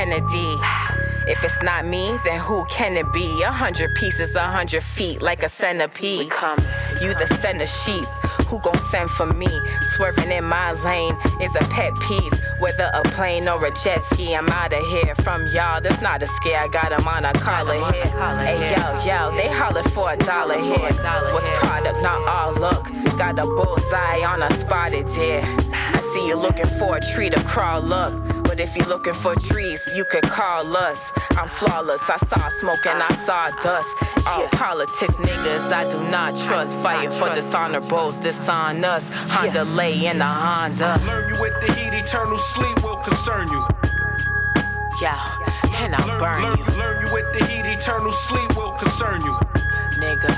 Kennedy. If it's not me, then who can it be? A hundred pieces, a hundred feet, like a centipede. You the center sheep, who gon' send for me? Swerving in my lane is a pet peeve. Whether a plane or a jet ski, I'm out of here. From y'all, that's not a scare. I got them on a collar here. Hey yo, yo, they holler for a dollar here. Was product, not all look. Got a bullseye on a spotted deer. I see you looking for a tree to crawl up. But if you're looking for trees, you could call us. I'm flawless. I saw smoke and I saw dust. All politics niggas I do not trust. Fighting for dishonorables, dishon us. Honda lay in a Honda. Learn you with the heat, eternal sleep will concern you. Yeah, and I'll burn learn, you. Learn you with the heat, eternal sleep will concern you. Nigga,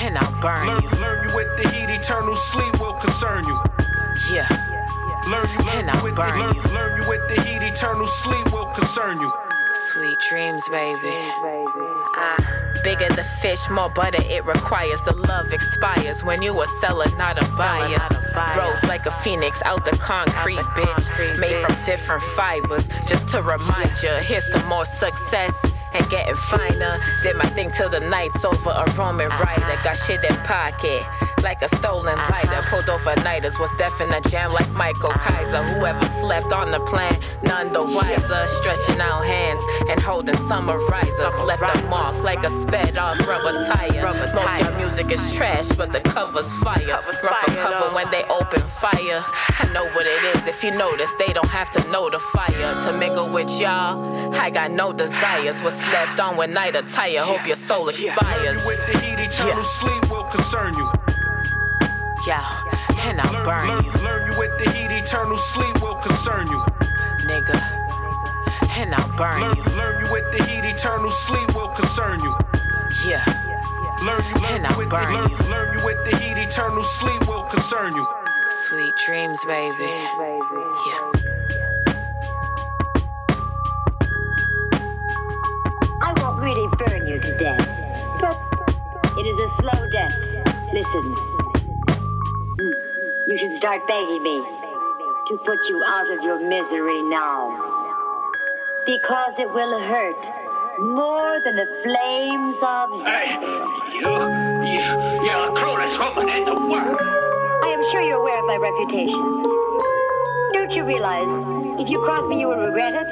and I'll burn learn, you. Learn you with the heat, eternal sleep will concern you. Yeah. Learn you, learn and I'll with burn the, learn, you. learn you with the heat, eternal sleep will concern you. Sweet dreams, baby. Ah. Bigger the fish, more butter it requires. The love expires when you a seller, not a buyer. Rose like a phoenix out the concrete, bitch. Made from different fibers, just to remind you. Here's to more success and getting finer. Did my thing till the night's over. A Roman rider, got shit in pocket. Like a stolen uh-huh. lighter, pulled over nighters, was deaf in a jam like Michael uh-huh. Kaiser. Whoever slept on the plan, none the wiser. Stretching out hands and holding summer risers. Left a mark like a sped off rubber tire. Most your music is trash, but the cover's fire. Rougher cover when they open fire. I know what it is. If you notice, they don't have to know the fire to mingle with y'all. I got no desires. Was slept on when night attire. Hope your soul expires. You with the heat, eternal Yeah. sleep will concern you. Yeah, and I'll Learn, burn learn, you, learn you with the heat, eternal sleep will concern you. nigga. And I'll burn Learn, you, learn you with the heat, eternal sleep will concern you. yeah. Learn you, learn And you I'll with burn the, learn, you. learn you with the heat, eternal sleep will concern you. Sweet dreams, baby. Yeah. I won't really burn you to death, but it is a slow death. Listen. Hmm. You should start begging me to put you out of your misery now. Because it will hurt more than the flames of Hey, you, you, you're the cruelest woman in the world. I am sure you're aware of my reputation. Don't you realize if you cross me, you will regret it?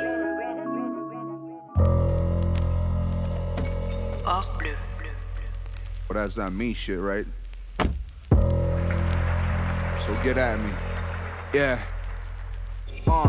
Hors bleu. Well, that's not me shit, right? So get at me. Yeah. Uh.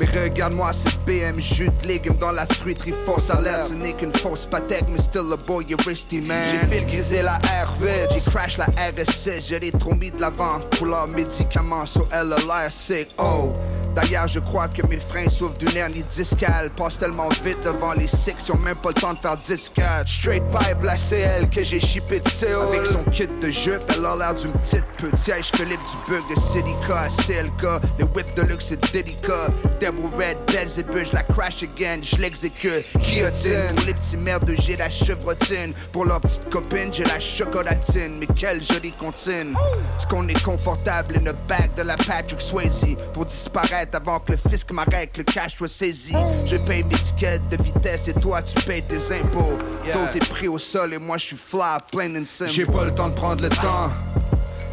Mais regarde-moi, c'est BM, jus de légumes dans la fruiterie, force alerte. Ce n'est qu'une fausse patek, mais still a boy, you're risky, man. J'ai fait griser la R8, j'ai crash la RS6, je l'ai trop mis de l'avant pour leurs médicaments, so elle a l'air sick. Oh! D'ailleurs, je crois que mes freins souffrent d'une hernie discale. Passe tellement vite devant les six, ils ont même pas le temps de faire 10 4 Straight pipe, la CL que j'ai shippé de Séoul. Avec son kit de jupe, elle a l'air d'une petite pute. Siège Philippe du bug de à CLK. Le whip de luxe, c'est Dedica. Devil Red, Belzebub, je la crash again, je l'exécute. Guillotine, pour les petits merdes, j'ai la chevrotine. Pour leur petite copine, j'ai la chocolatine. Mais quelle jolie comptine. Est-ce qu'on est confortable in the back de la Patrick Swayze pour disparaître avant que le fisc m'arrête, le cash soit saisi. Je paye mes tickets de vitesse et toi tu payes tes impôts. D'autres est pris au sol et moi je suis flat, plain and simple. J'ai pas le temps de prendre le temps.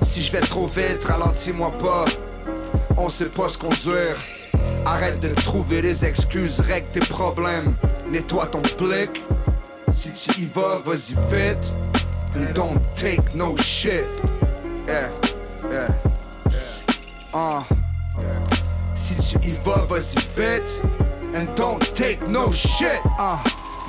Si je vais trop vite, ralentis-moi pas. On sait pas se conduire. Arrête de trouver des excuses, règle tes problèmes. Nettoie ton blick. Si tu y vas, vas-y vite. And don't take no shit. Yeah, yeah, yeah. Uh. Y vas, vas-y vite. And don't take no shit. Uh,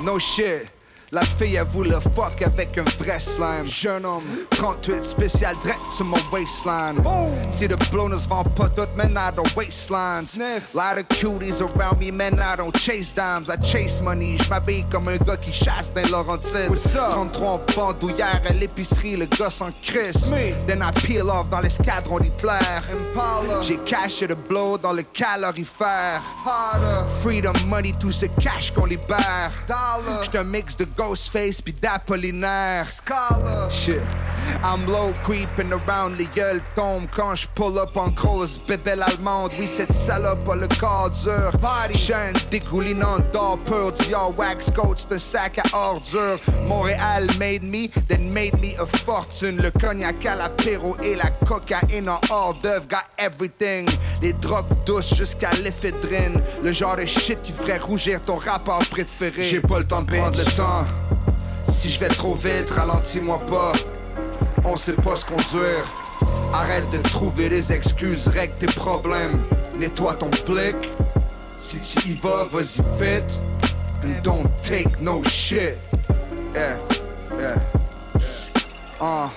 no shit. La fille, elle voulait fuck avec un vrai slime. Jeune homme, 38 spécial direct sur mon waistline. See the blondes vend pas toutes, man, I don't waistlines. Sniff. Lot of cuties around me, man, I don't chase dimes. I chase money, j'm'habille comme un gars qui chasse dans Laurentides. What's up? 33 en bandoulière à l'épicerie, le gars sans Chris. Me. Then I peel off dans l'escadron d'Hitler. J'ai caché le blow dans le calorifère. Harder. Freedom money, tout ce cash qu'on libère. J'suis un mix de Ghostface pis d'Apollinaire. Scholar. Shit. I'm low creeping around, les gueules tombent quand je pull up en grosse bébelle allemande. Oui, cette salope a le corps dur. Party chaîne dégoulinant d'or pur. Dior wax coat, c'est un sac à ordures. Montréal made me, then made me a fortune. Le cognac à l'apéro et la cocaïne en hors d'oeuvre. Got everything. Les drogues douces jusqu'à l'éphédrine. Le genre de shit qui ferait rougir ton rapport préféré. J'ai pas le temps de prendre le temps. Si je vais trop vite, ralentis-moi pas. On sait pas se conduire. Arrête de trouver des excuses, règle tes problèmes. Nettoie ton blick. Si tu y vas, vas-y vite. And don't take no shit. Yeah. Uh.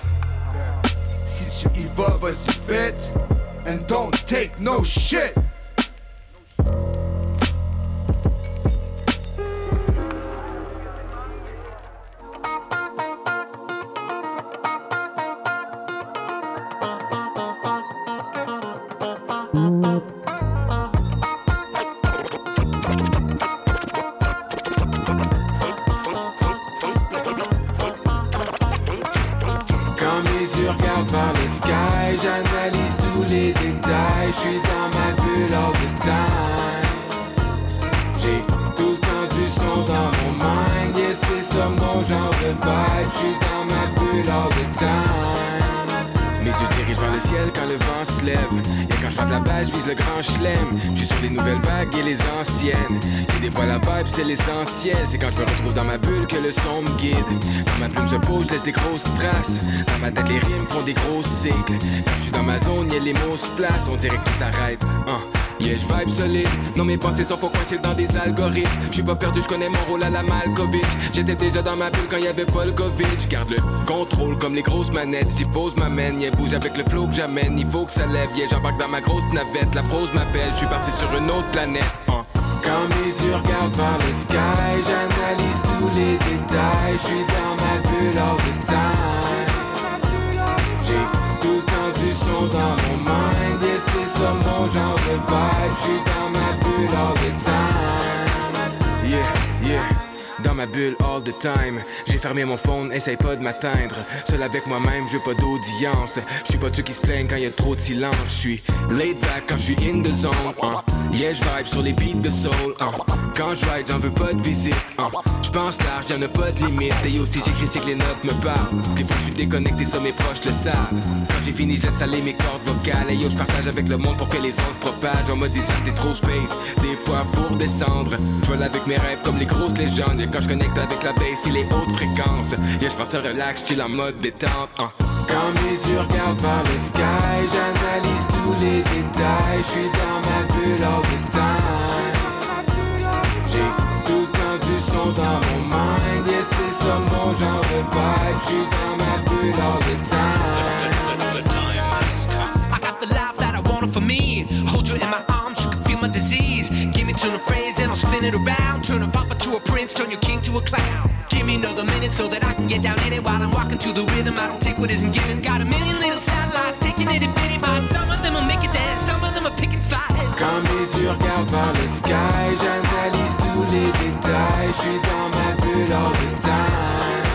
Si tu y vas, vas-y vite. And don't take no shit. Yeux regardent vers le sky, j'analyse tous les détails. Je suis dans ma bulle all the time. J'ai tout le temps du son dans mon mind. Yes, c'est ça mon genre de vibe. Je suis dans ma bulle all the time. Yeux dirigent vers le ciel quand le vent se lève. Et quand je frappe la balle, je vise le grand chelem. Je suis sur les nouvelles vagues et les anciennes. Et des fois la vibe, c'est l'essentiel. C'est quand je me retrouve dans ma bulle que le son me guide. Quand ma plume se pose, je laisse des grosses traces. Dans ma tête, les rimes font des grosses cycles. Quand je suis dans ma zone, y a les mots se placent. On dirait que tout s'arrête. Hein. Yeah, je vibe solide. Non, mes pensées sont pas coincées dans des algorithmes. Je suis pas perdu, je connais mon rôle à la Malkovich. J'étais déjà dans ma bulle quand y avait Covid. Garde le contrôle comme les grosses manettes. J'y pose ma main, yeah, bouge avec le flow que j'amène. Il faut que ça lève, yeah, j'embarque dans ma grosse navette. La prose m'appelle, je suis parti sur une autre planète. hein. Quand mes yeux regardent vers le sky, j'analyse tous les détails. Je suis dans ma bulle all the time. Son dans mon mind. Yeah, c'est ça mon genre de vibe. Je suis dans ma bulle all the time. Yeah, yeah. Dans ma bulle all the time. J'ai fermé mon phone, essaye pas de m'atteindre. Seul avec moi-même, je veux pas d'audience. Je suis pas ceux qui se plaignent quand y a trop de silence. Je suis laid back quand je suis in the zone. hein. Yeah, je sur les beats de soul. hein. Quand je ride, j'en veux pas de visite. hein. Je pense large, y'en a pas de limite. Et aussi, j'écris, c'est que les notes me parlent. Des fois, je suis déconnecté, ça mes proches le savent. Quand j'ai fini, j'ai salé mes Et yo, je partage avec le monde pour que les ondes propagent. M'a dit ça, t'es trop space. Des fois, faut redescendre. Je vole avec mes rêves comme les grosses légendes. Et quand je connecte avec la bass et les hautes fréquences. Yeah, je pense à relax, chill en mode détente. hein. Quand mes yeux regardent vers le sky, j'analyse tous les détails. Je suis dans ma bulle all the time. J'ai tout le du son dans mon mind. Yes, c'est ça mon genre de vibe. Je suis dans ma bulle the time. Wanted for me. Hold you in my arms, you can feel my disease. Give me the phrase and I'll spin it around. Turn a papa to a prince, turn your king to a clown. Give me another minute so that I can get down in it while I'm walking to the rhythm. I don't take what isn't given. Got a million little satellites taking itty bitty bites. Some of them will make it dance, some of them are picking fights. Quand mes yeux regardent vers le sky, j'analyse tous les détails. Je suis dans ma bulle all the time.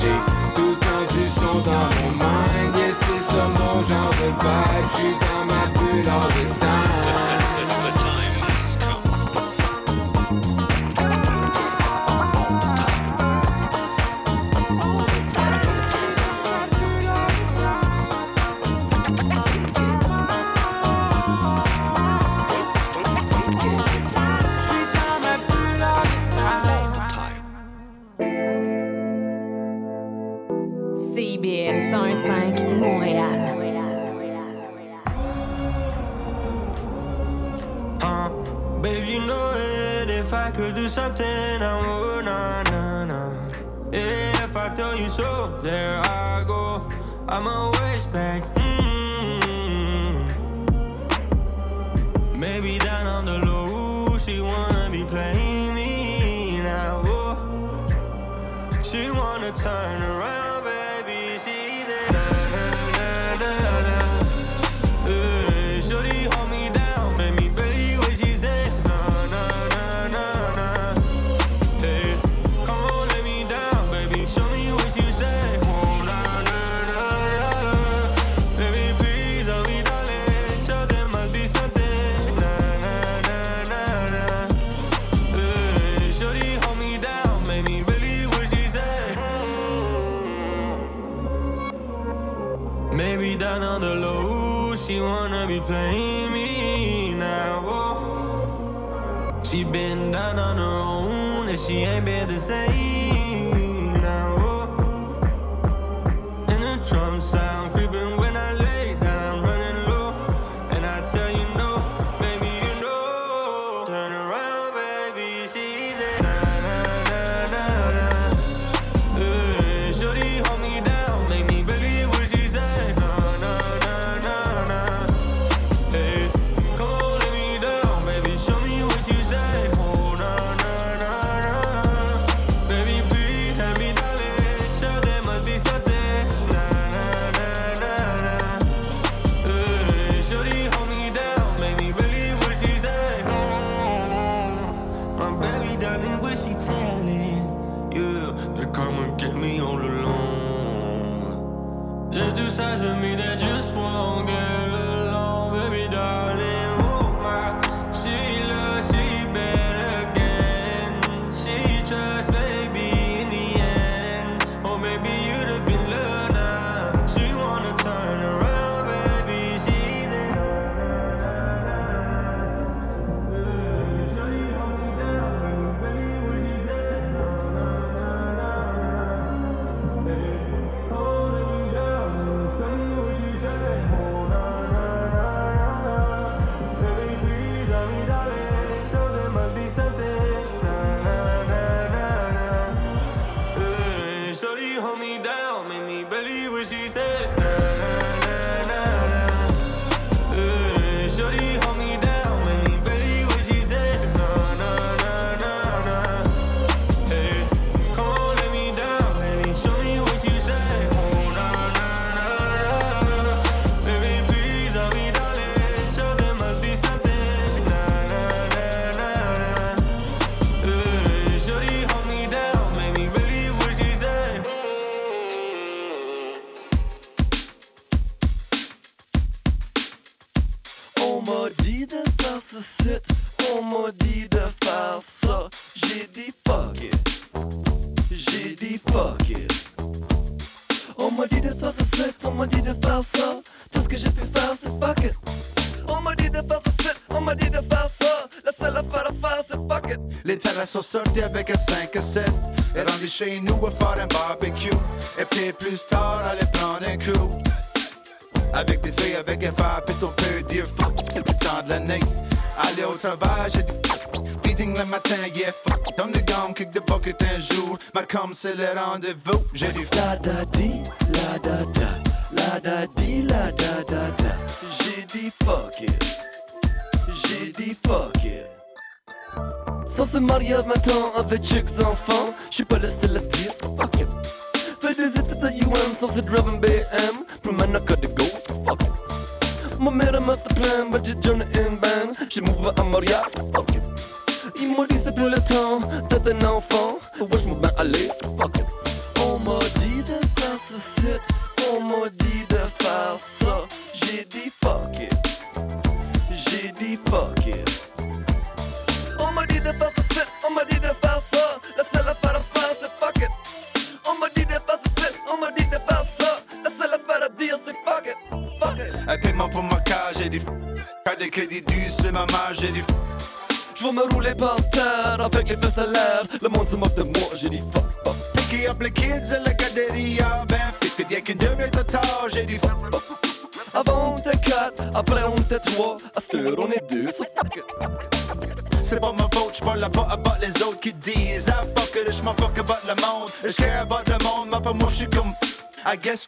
J'ai tout le temps du son dans mon mind. C'est ça mon genre de vibe. Je suis dans ma bulle all the time. Could do something, I would. Nah, nah, nah. If I tell you so, there I go. I'm a back. mm Maybe down on the low, she wanna be playing me now. She wanna turn around, be playing me now. Oh. She been down on her own and she ain't been the same. trust. chez nous à faire un barbecue. Et puis plus tard, aller prendre un coup. Avec des filles, avec un verre, pis on peut dire fuck, c'est le temps de l'année. Aller au travail, j'ai des meeting le matin, yeah fuck. Dans le gang, kick the bucket un jour. Marcom, c'est le rendez-vous, j'ai du la da di, la da da, la da di, la da da da. J'ai dit fuck it, j'ai dit fuck it. Sans ce mariage maintenant avec chicks enfants.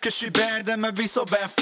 Cause she better than my be so bad.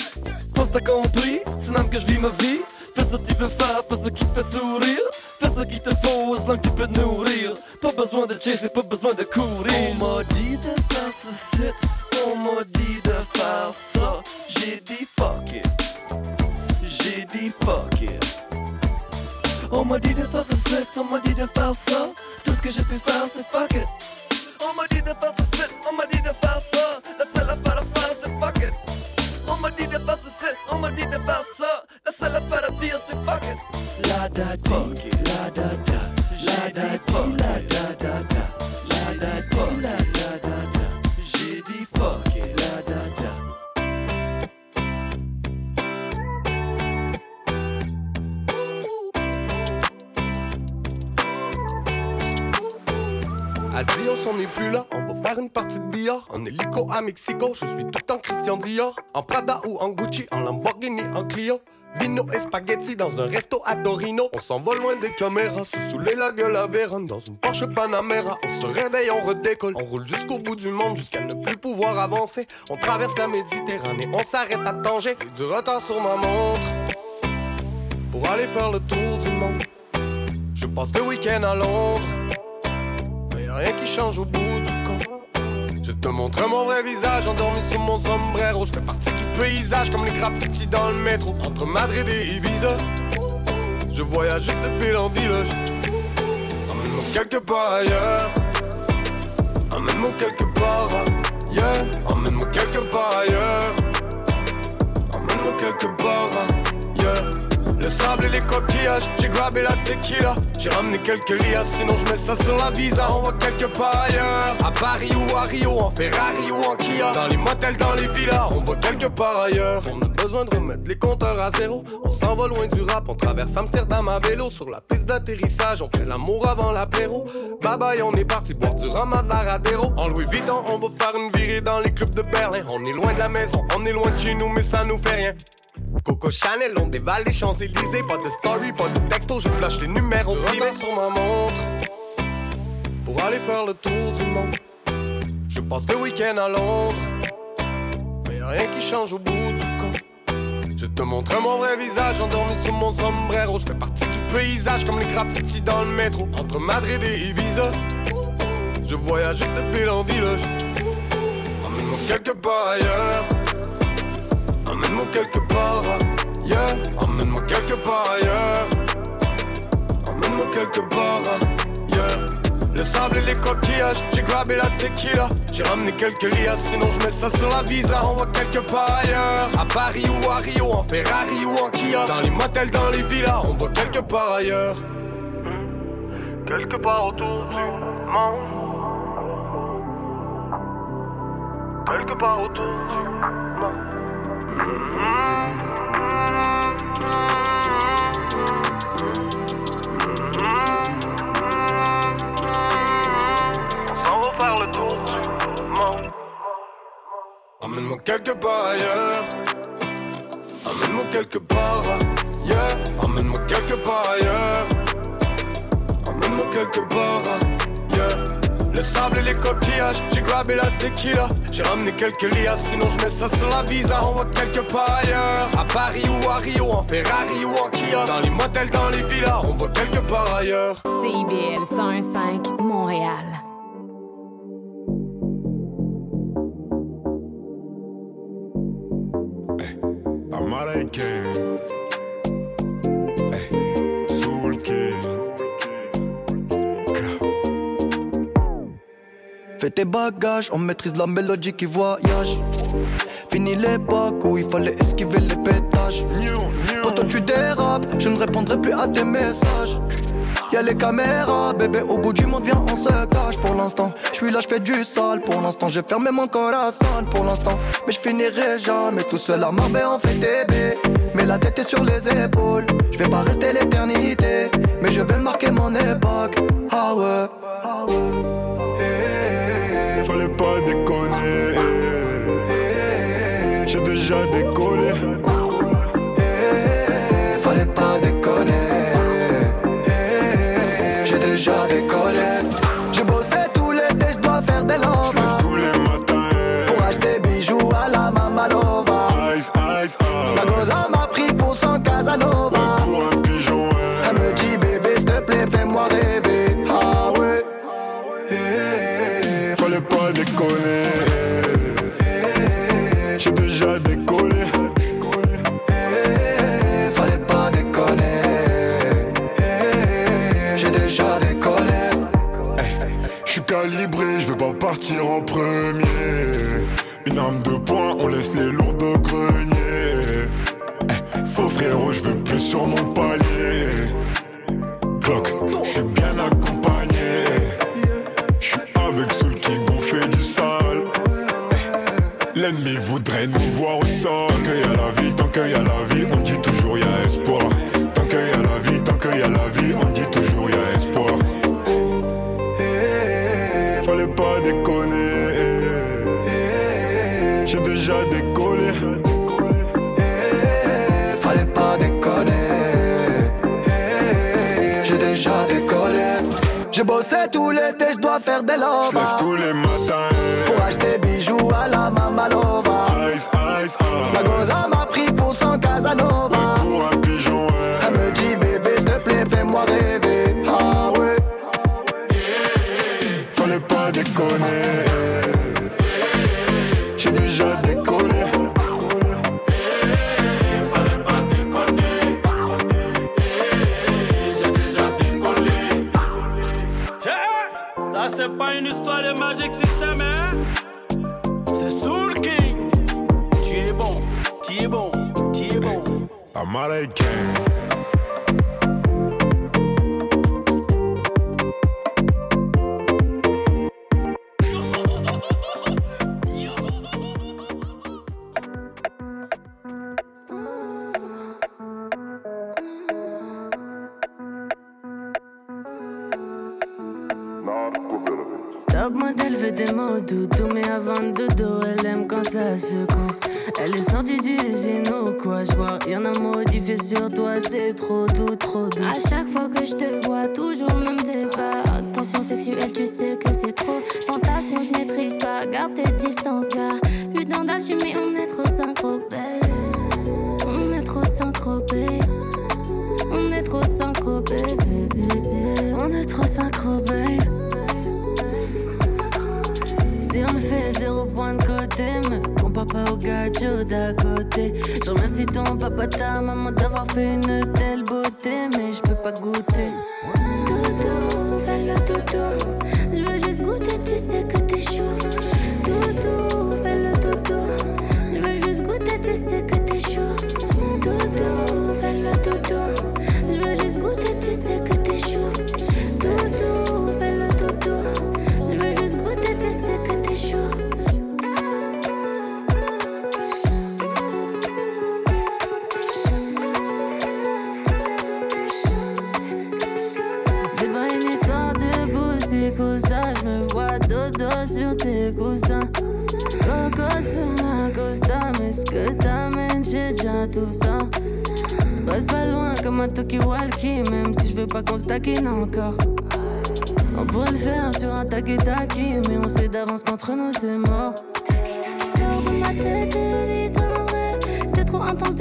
En hélico à Mexico, je suis tout en Christian Dior. En Prada ou en Gucci, en Lamborghini, en Clio. Vino et spaghetti dans un resto à Torino. On s'envole loin des caméras, se saouler la gueule à. Dans une Porsche Panamera, on se réveille, on redécolle. On roule jusqu'au bout du monde, jusqu'à ne plus pouvoir avancer. On traverse la Méditerranée, on s'arrête à Tanger. Du retard sur ma montre pour aller faire le tour du monde. Je passe le week-end à Londres, mais y'a rien qui change au bout du. Je te montre mon vrai visage endormi sous mon sombrero. Je fais partie du paysage comme les graffitis dans le métro. Entre Madrid et Ibiza, je voyage de ville en village. Emmène-moi quelque part ailleurs. Emmène-moi quelque part ailleurs. Emmène-moi quelque part ailleurs. Emmène-moi quelque part ailleurs. Le sable et les coquillages, j'ai grabé la tequila. J'ai ramené quelques lias, sinon je mets ça sur la visa. On va quelque part ailleurs. À Paris ou à Rio, en Ferrari ou en Kia. Dans les motels, dans les villas, on va quelque part ailleurs. On a besoin de remettre les compteurs à zéro. On s'en va loin du rap, on traverse Amsterdam à vélo. Sur la piste d'atterrissage, on fait l'amour avant l'apéro. Bye bye, on est parti boire du rhum Varadero. En Louis Vuitton, on va faire une virée dans les clubs de Berlin. On est loin de la maison, on est loin de chez nous, mais ça nous fait rien. Coco Chanel, on dévale les Champs-Élysées. Pas de story, pas de texto, je flash les numéros privés sur ma montre. Pour aller faire le tour du monde. Je passe le week-end à Londres. Mais y'a rien qui change au bout du compte. Je te montre mon vrai visage endormi sous mon sombrero. Je fais partie du paysage comme les graffitis dans le métro. Entre Madrid et Ibiza, je voyage de ville en village. Emmène-moi quelque part ailleurs. Emmène-moi quelque part ailleurs. Emmène-moi quelque part ailleurs. Emmène-moi quelque part ailleurs. Le sable et les coquillages, j'ai grabé la tequila. J'ai ramené quelques lias, sinon je mets ça sur la visa. On va quelque part ailleurs. À Paris ou à Rio, en Ferrari ou en Kia. Dans les motels, dans les villas, on va quelque part ailleurs. Quelque part autour du monde. Quelque part autour du monde. Emmène-moi quelque part ailleurs. Emmène-moi quelque part ailleurs. Emmène-moi quelque part ailleurs. Emmène-moi quelque part ailleurs. Le sable et les coquillages, j'ai grabé la tequila. J'ai ramené quelques lias, sinon je mets ça sur la visa. On va quelque part ailleurs. À Paris ou à Rio, en Ferrari ou en Kia. Dans les motels, dans les villas, on va quelque part ailleurs. CIBL 101.5 Montréal. Fais tes bagages, on maîtrise la mélodie qui voyage. Fini l'époque où il fallait esquiver les pétages. Quand tu dérapes, je ne répondrai plus à tes messages. Y'a les caméras, bébé, au bout du monde, viens, on se cache pour l'instant. Je suis là, je fais du sale pour l'instant. J'ai fermé mon corazon pour l'instant. Mais je finirai jamais tout seul à Marbella, on fait TB. Mais la tête est sur les épaules. Je vais pas rester l'éternité, mais je vais marquer mon époque. Ah ouais. Pas déconner. J'ai déjà décollé. J'ai bossé tout l'été, je dois faire des lovas. J'lève tous les matins. Pour acheter bijoux à la Mamalova. Ice, Américain. Top sur tes coussins. Coco sur ma costa, mais ce que t'amènes, j'ai déjà tout ça. Reste pas loin comme un Toki Walkie, même si je veux pas qu'on se taquine encore. On pourrait le faire sur un taki-taki, mais on sait d'avance qu'entre nous c'est mort. Sors de ma tête, vite en vrai. C'est trop intense,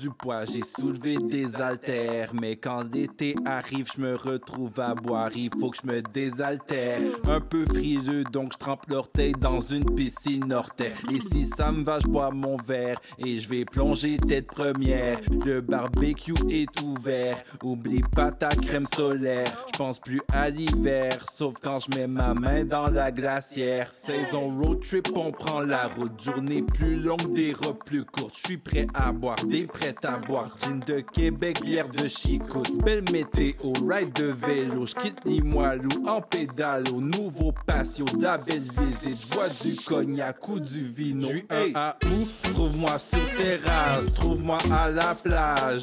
du poids, j'ai soulevé des haltères. Mais quand l'été arrive, je me retrouve à boire, il faut que je me désaltère. Un peu frileux, donc je trempe l'orteil dans une piscine orteil. Et si ça me va, je bois mon verre et je vais plonger tête première. Le barbecue est ouvert, oublie pas ta crème solaire. Je pense plus à l'hiver, sauf quand je mets ma main dans la glacière. Saison road trip, on prend la route, journée plus longue, des robes plus courtes. Je suis prêt à boire, des prêts à boire. Gin de Québec, bière de Chicoute. Belle météo, ride de vélo. Je quitte Limoilou en pédalo. Nouveau patio, la belle visite. Bois du cognac ou du vino. Je suis un à où? Trouve-moi sur terrasse, trouve-moi à la plage.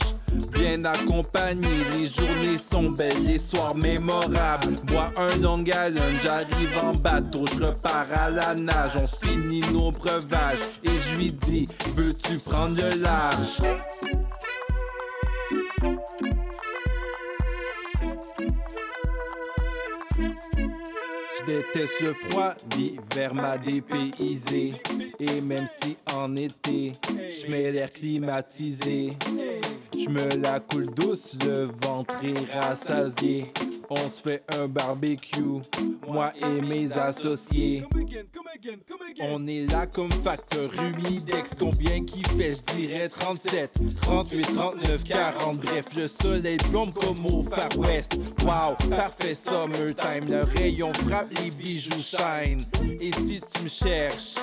Bien accompagné, les journées sont belles, les soirs mémorables. Bois un long Island, j'arrive en bateau, je repars à la nage. On finit nos breuvages et je lui dis, veux-tu prendre le large? Je déteste le froid, l'hiver m'a dépaysé. Et même si en été, je mets l'air climatisé. Je me la coule douce, le ventre est rassasié. On se fait un barbecue, moi et mes associés. On est là comme facteur humidex, combien qui fait, je dirais 37, 38, 39, 40, bref, le soleil plombe comme au Far West. Wow, parfait summertime, le rayon frappe, les bijoux shine. Et si tu me cherches,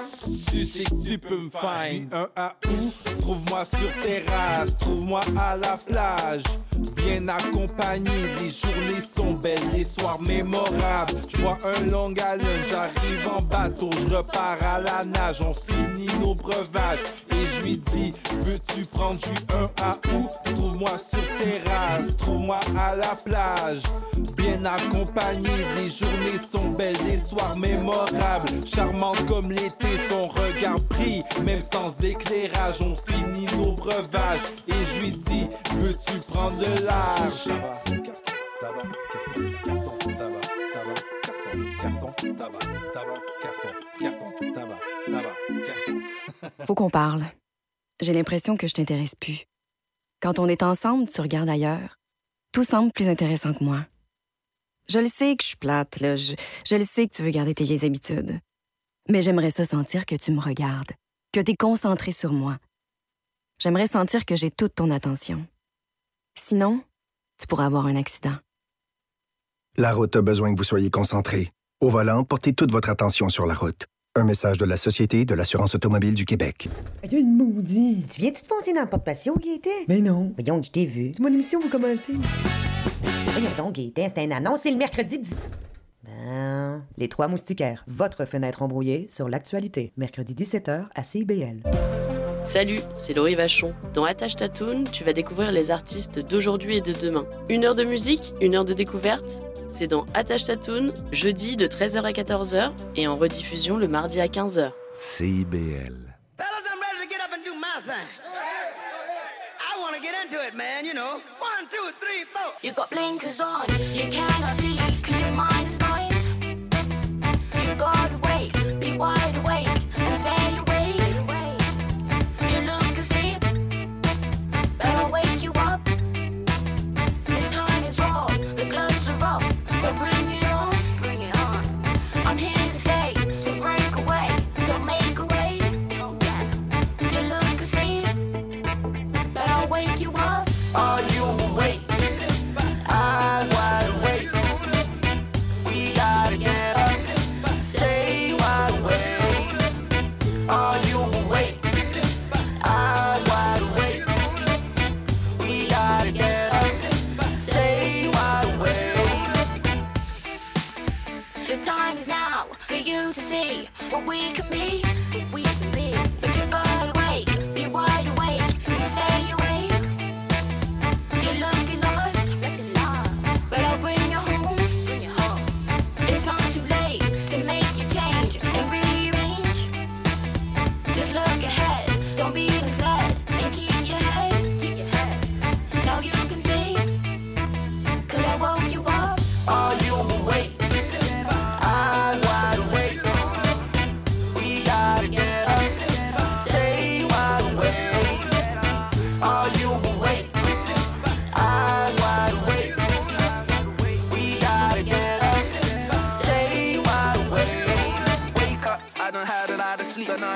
tu sais que tu peux me find. Un à où, trouve-moi sur terrasse, trouve-moi à la plage. Bien accompagné, les journées sont belles, les soirs mémorables. Je vois un long island, j'arrive en bateau, je repars à la nage, on finit nos breuvages. Et je lui dis, veux-tu prendre du un à où? Trouve-moi sur terrasse, trouve-moi à la plage. Bien accompagné, les journées sont belles, les soirs mémorables. Charmante comme l'été, son regard brille, même sans éclairage. On finit nos breuvages. Et je lui dis, veux-tu prendre de large? Faut qu'on parle. J'ai l'impression que je t'intéresse plus. Quand on est ensemble, tu regardes ailleurs. Tout semble plus intéressant que moi. Je le sais que je suis plate, là. Je, le sais que tu veux garder tes vieilles habitudes. Mais j'aimerais ça sentir que tu me regardes, que tu es concentré sur moi. J'aimerais sentir que j'ai toute ton attention. Sinon, tu pourras avoir un accident. La route a besoin que vous soyez concentré. Au volant, portez toute votre attention sur la route. Un message de la Société de l'assurance automobile du Québec. Il y a une maudite. Tu viens-tu te foncer dans le porte-patio, Gaëtan? Mais non. Voyons, je t'ai vu. C'est mon émission, vous commencez. Voyons donc, Gaëtan, c'est un annonce, c'est le mercredi 10... Ben... Les Trois Moustiquaires, votre fenêtre embrouillée sur l'actualité. Mercredi 17h à CIBL. Salut, c'est Laurie Vachon. Dans Attache Tatoon, tu vas découvrir les artistes d'aujourd'hui et de demain. Une heure de musique, une heure de découverte. C'est dans Attache Tatoon, jeudi de 13h à 14h et en rediffusion le mardi à 15h. CIBL. Fellas, what we can be.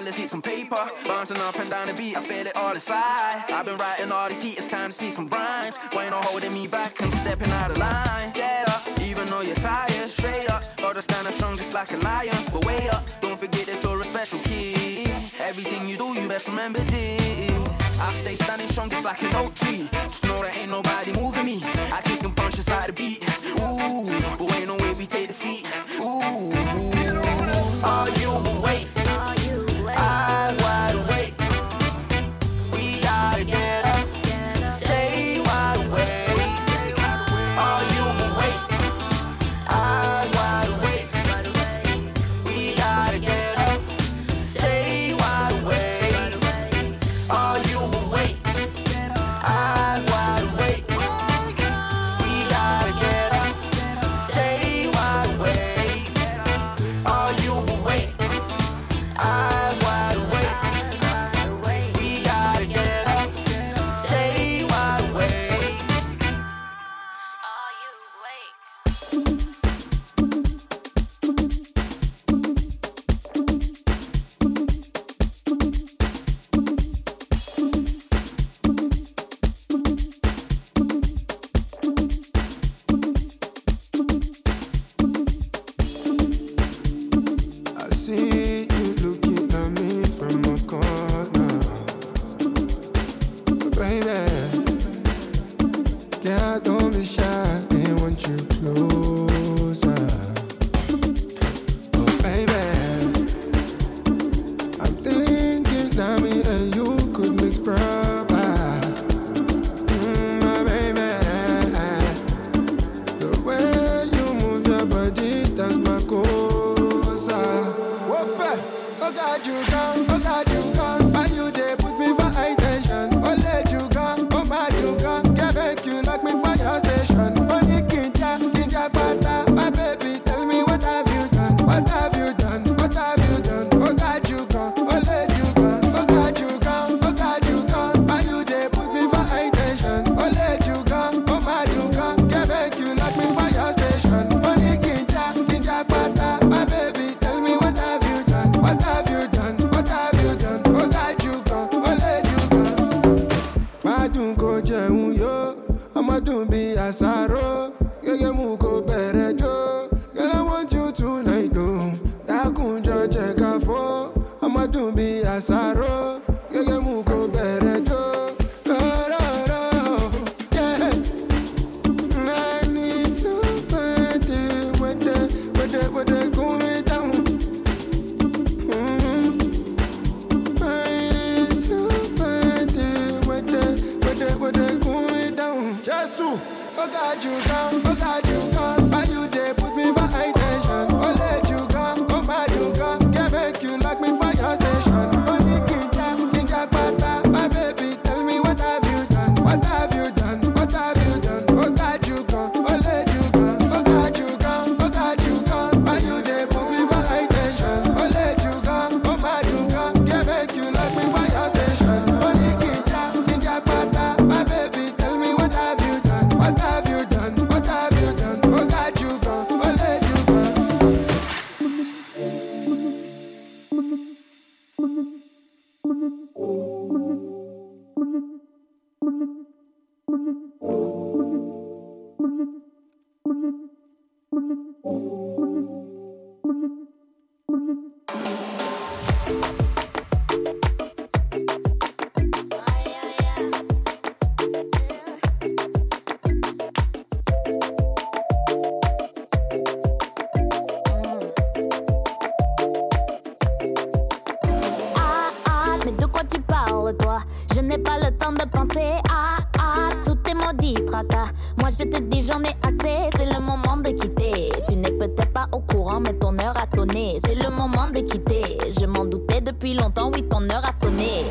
Let's get some paper. Bouncing up and down the beat, I feel it all inside. I've been writing all these heat, it's time to speak some rhymes. Why no holding me back and stepping out of line? Get up, even though you're tired, straight up. Gotta stand up strong just like a lion. But wait up, don't forget that you're a special kid. Everything you do, you best remember this. I stay standing strong just like an oak tree. Just know there ain't nobody moving me. I kick them punches out the beat. Ooh, but ain't no way we take defeat. Ooh, Are you awake? mais de quoi tu parles, toi? Je n'ai pas le temps de penser à, à tout tes maudits tracas. Moi, je te dis, j'en ai assez, c'est le moment de quitter. Tu n'es peut-être pas au courant, mais ton heure a sonné. C'est le moment de quitter. Je m'en doutais depuis longtemps, oui, ton heure a sonné.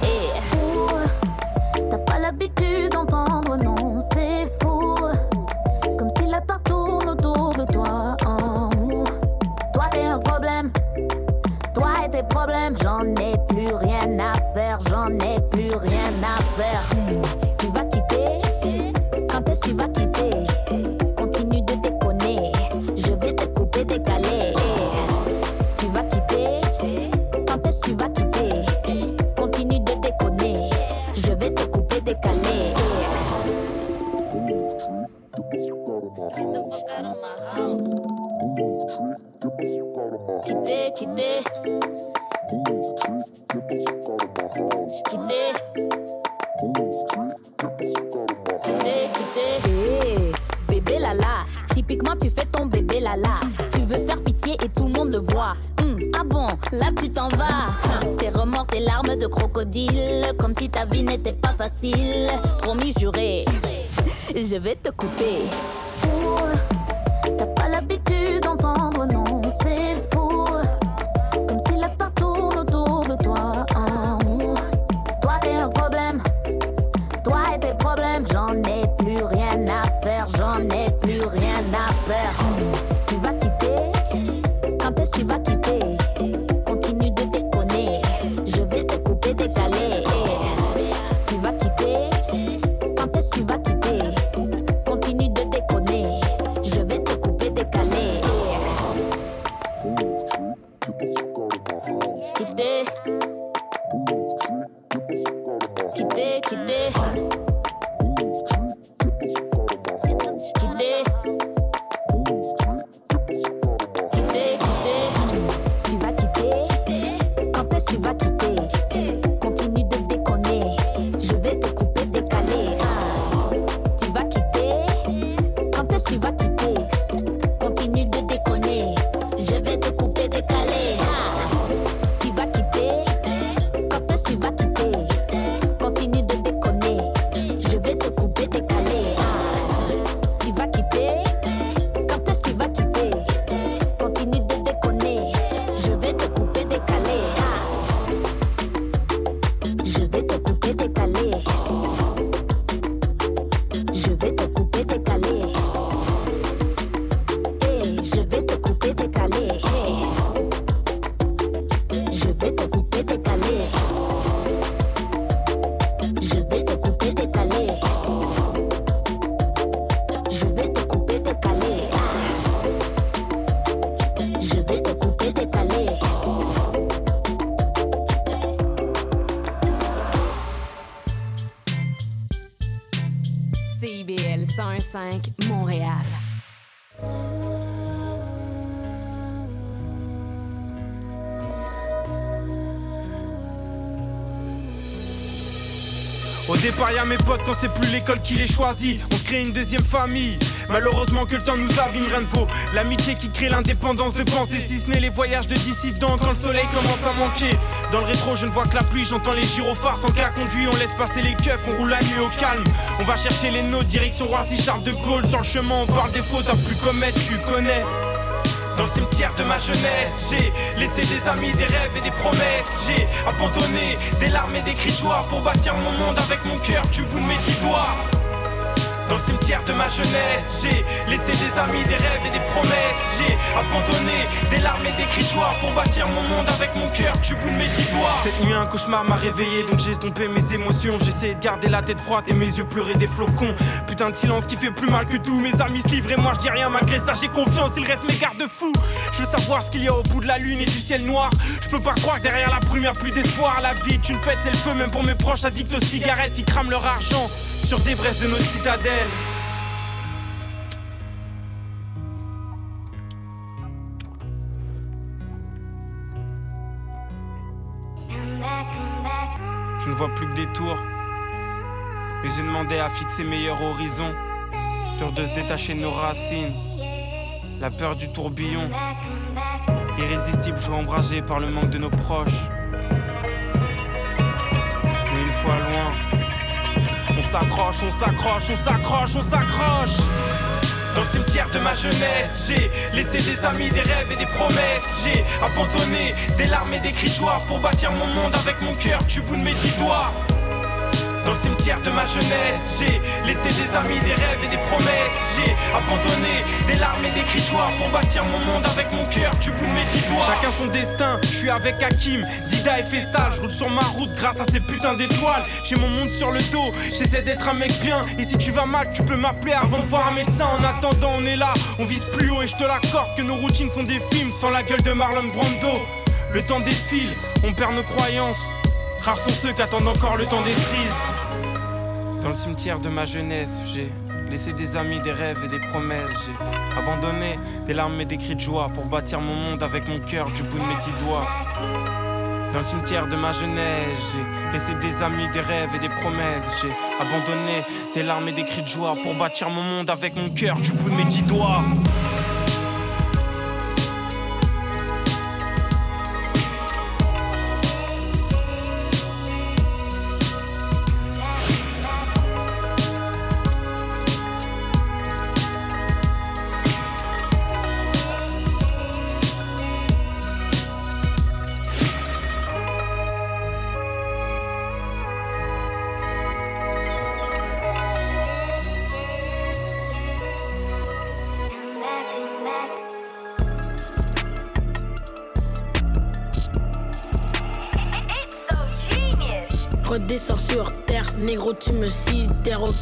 1015 Montréal. Au départ, y'a mes potes quand c'est plus l'école qui les choisit. On crée une deuxième famille. Malheureusement que le temps nous abîme, rien ne vaut. L'amitié qui crée l'indépendance de penser, si ce n'est les voyages de dissidents quand le soleil commence à manquer. Dans le rétro, je ne vois que la pluie, j'entends les gyrophares sans cas conduit. On laisse passer les keufs, on roule la nuit au calme. On va chercher les nôtres, direction Roissy, Charles de Gaulle. Sur le chemin, on parle des fautes, à plus commettre, tu connais. Dans le cimetière de ma jeunesse, j'ai laissé des amis, des rêves et des promesses. J'ai abandonné des larmes et des cris de joie pour bâtir mon monde avec mon cœur du bout de mes dix. Dans le cimetière de ma jeunesse, j'ai laissé des amis, des rêves et des promesses. J'ai abandonné des larmes et des cris joie pour bâtir mon monde avec mon cœur du bout de mes dix doigts. Cette nuit, un cauchemar m'a réveillé, donc j'ai estompé mes émotions. J'essayais de garder la tête froide et mes yeux pleuraient des flocons. Putain de silence qui fait plus mal que tout. Mes amis se livrent et moi je dis rien, malgré ça j'ai confiance. Il reste mes garde-fous. Je veux savoir ce qu'il y a au bout de la lune et du ciel noir. Je peux pas croire que derrière la y'a plus d'espoir. La vie est une fête, c'est le feu, même pour mes proches addicts aux cigarettes. Ils crament leur argent sur des braises de notre citadelle. Je ne vois plus que des tours. Mais j'ai demandé à fixer meilleur horizon. Dur de se détacher de nos racines. La peur du tourbillon. Irrésistible, joue ombragé par le manque de nos proches. Mais une fois loin, s'accroche, on s'accroche, on s'accroche, on s'accroche. Dans le cimetière de ma jeunesse, j'ai laissé des amis, des rêves et des promesses. J'ai abandonné des larmes et des cris joie pour bâtir mon monde avec mon cœur du bout de mes dix doigts. Dans le cimetière de ma jeunesse, j'ai laissé des amis, des rêves et des promesses. J'ai abandonné des larmes et des cris joie pour bâtir mon monde avec mon cœur bout de mes dix. Chacun son destin, je suis avec Hakim, Dida et Fessal. Je roule sur ma route grâce à ces putains d'étoiles. J'ai mon monde sur le dos, j'essaie d'être un mec bien. Et si tu vas mal, tu peux m'appeler avant de voir un médecin. En attendant, on est là, on vise plus haut et je te l'accorde que nos routines sont des films sans la gueule de Marlon Brando. Le temps défile, on perd nos croyances. Rares sont ceux qui attendent encore le temps des cerises. Dans le cimetière de ma jeunesse, j'ai laissé des amis, des rêves et des promesses. J'ai abandonné des larmes et des cris de joie pour bâtir mon monde avec mon cœur du bout de mes dix doigts. Dans le cimetière de ma jeunesse, j'ai laissé des amis, des rêves et des promesses. J'ai abandonné des larmes et des cris de joie pour bâtir mon monde avec mon cœur du bout de mes dix doigts.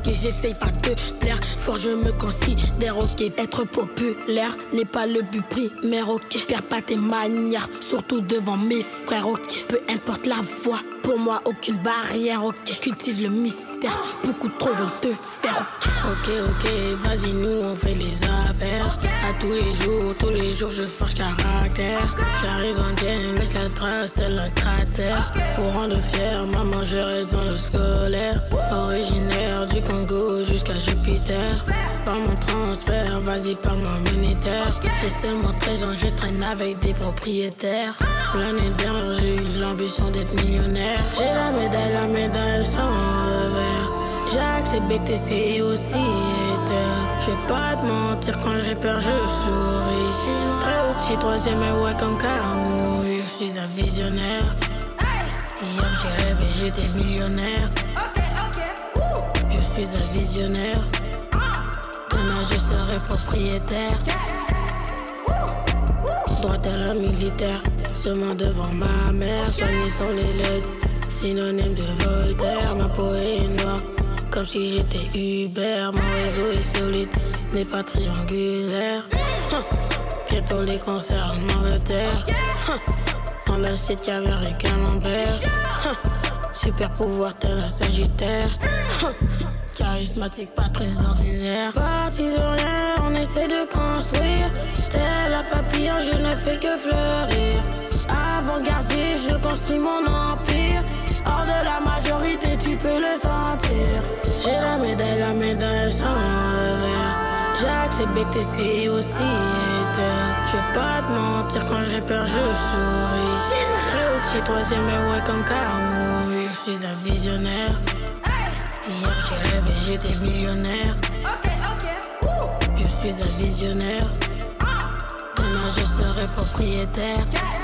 Ok, j'essaye pas de plaire, fort je me considère, ok, être populaire n'est pas le but primaire, ok, perds pas tes manières, surtout devant mes frères, ok, peu importe la voix, pour moi aucune barrière, ok, cultive le mystère, beaucoup trop veulent te faire, ok, ok, ok, vas-y, nous on fait les affaires, à tous les jours, tous les jours je forge caractère, j'arrive en game, laisse la trace tel un cratère, pour rendre fier, maman je reste dans le scolaire, originaire du Congo jusqu'à Jupiter, par mon transfert, vas-y parle-moi militaire, j'ai seulement 13 ans, je traîne avec des propriétaires, l'année dernière j'ai eu l'ambition d'être millionnaire, j'ai la médaille, la médaille sans revers. J'ai accepté BTC et aussi hater. Je vais pas te mentir, quand j'ai peur, je souris. Très haut, troisième et ouais, comme Camouille. Je suis un visionnaire. Hier, j'ai rêvé, j'étais millionnaire. Je suis un visionnaire. Je serai propriétaire. Droite à la militaire. Seulement devant ma mère. Soigner son lettres. Synonyme de Voltaire. Ma peau est noire. Comme si j'étais Uber, mon réseau est solide, n'est pas triangulaire. Bientôt les concerts en Angleterre. Dans l'assiette y'avait avec un Lambert. Super pouvoir tel un Sagittaire. Charismatique, pas très ordinaire. Parti de rien, on essaie de construire. Tel la papillon, je ne fais que fleurir. Avant-gardiste, je construis mon empire. Hors de la majorité, tu peux le sentir. J'ai la médaille, la médaille sans revers. J'ai accepté BTC aussi Je vais pas te mentir, quand j'ai peur, je souris. Très au-dessus, troisième, et ouais, comme Camus. Je suis un visionnaire. Hier, j'ai rêvé, j'étais millionnaire. Je suis un visionnaire. Demain, je serai propriétaire.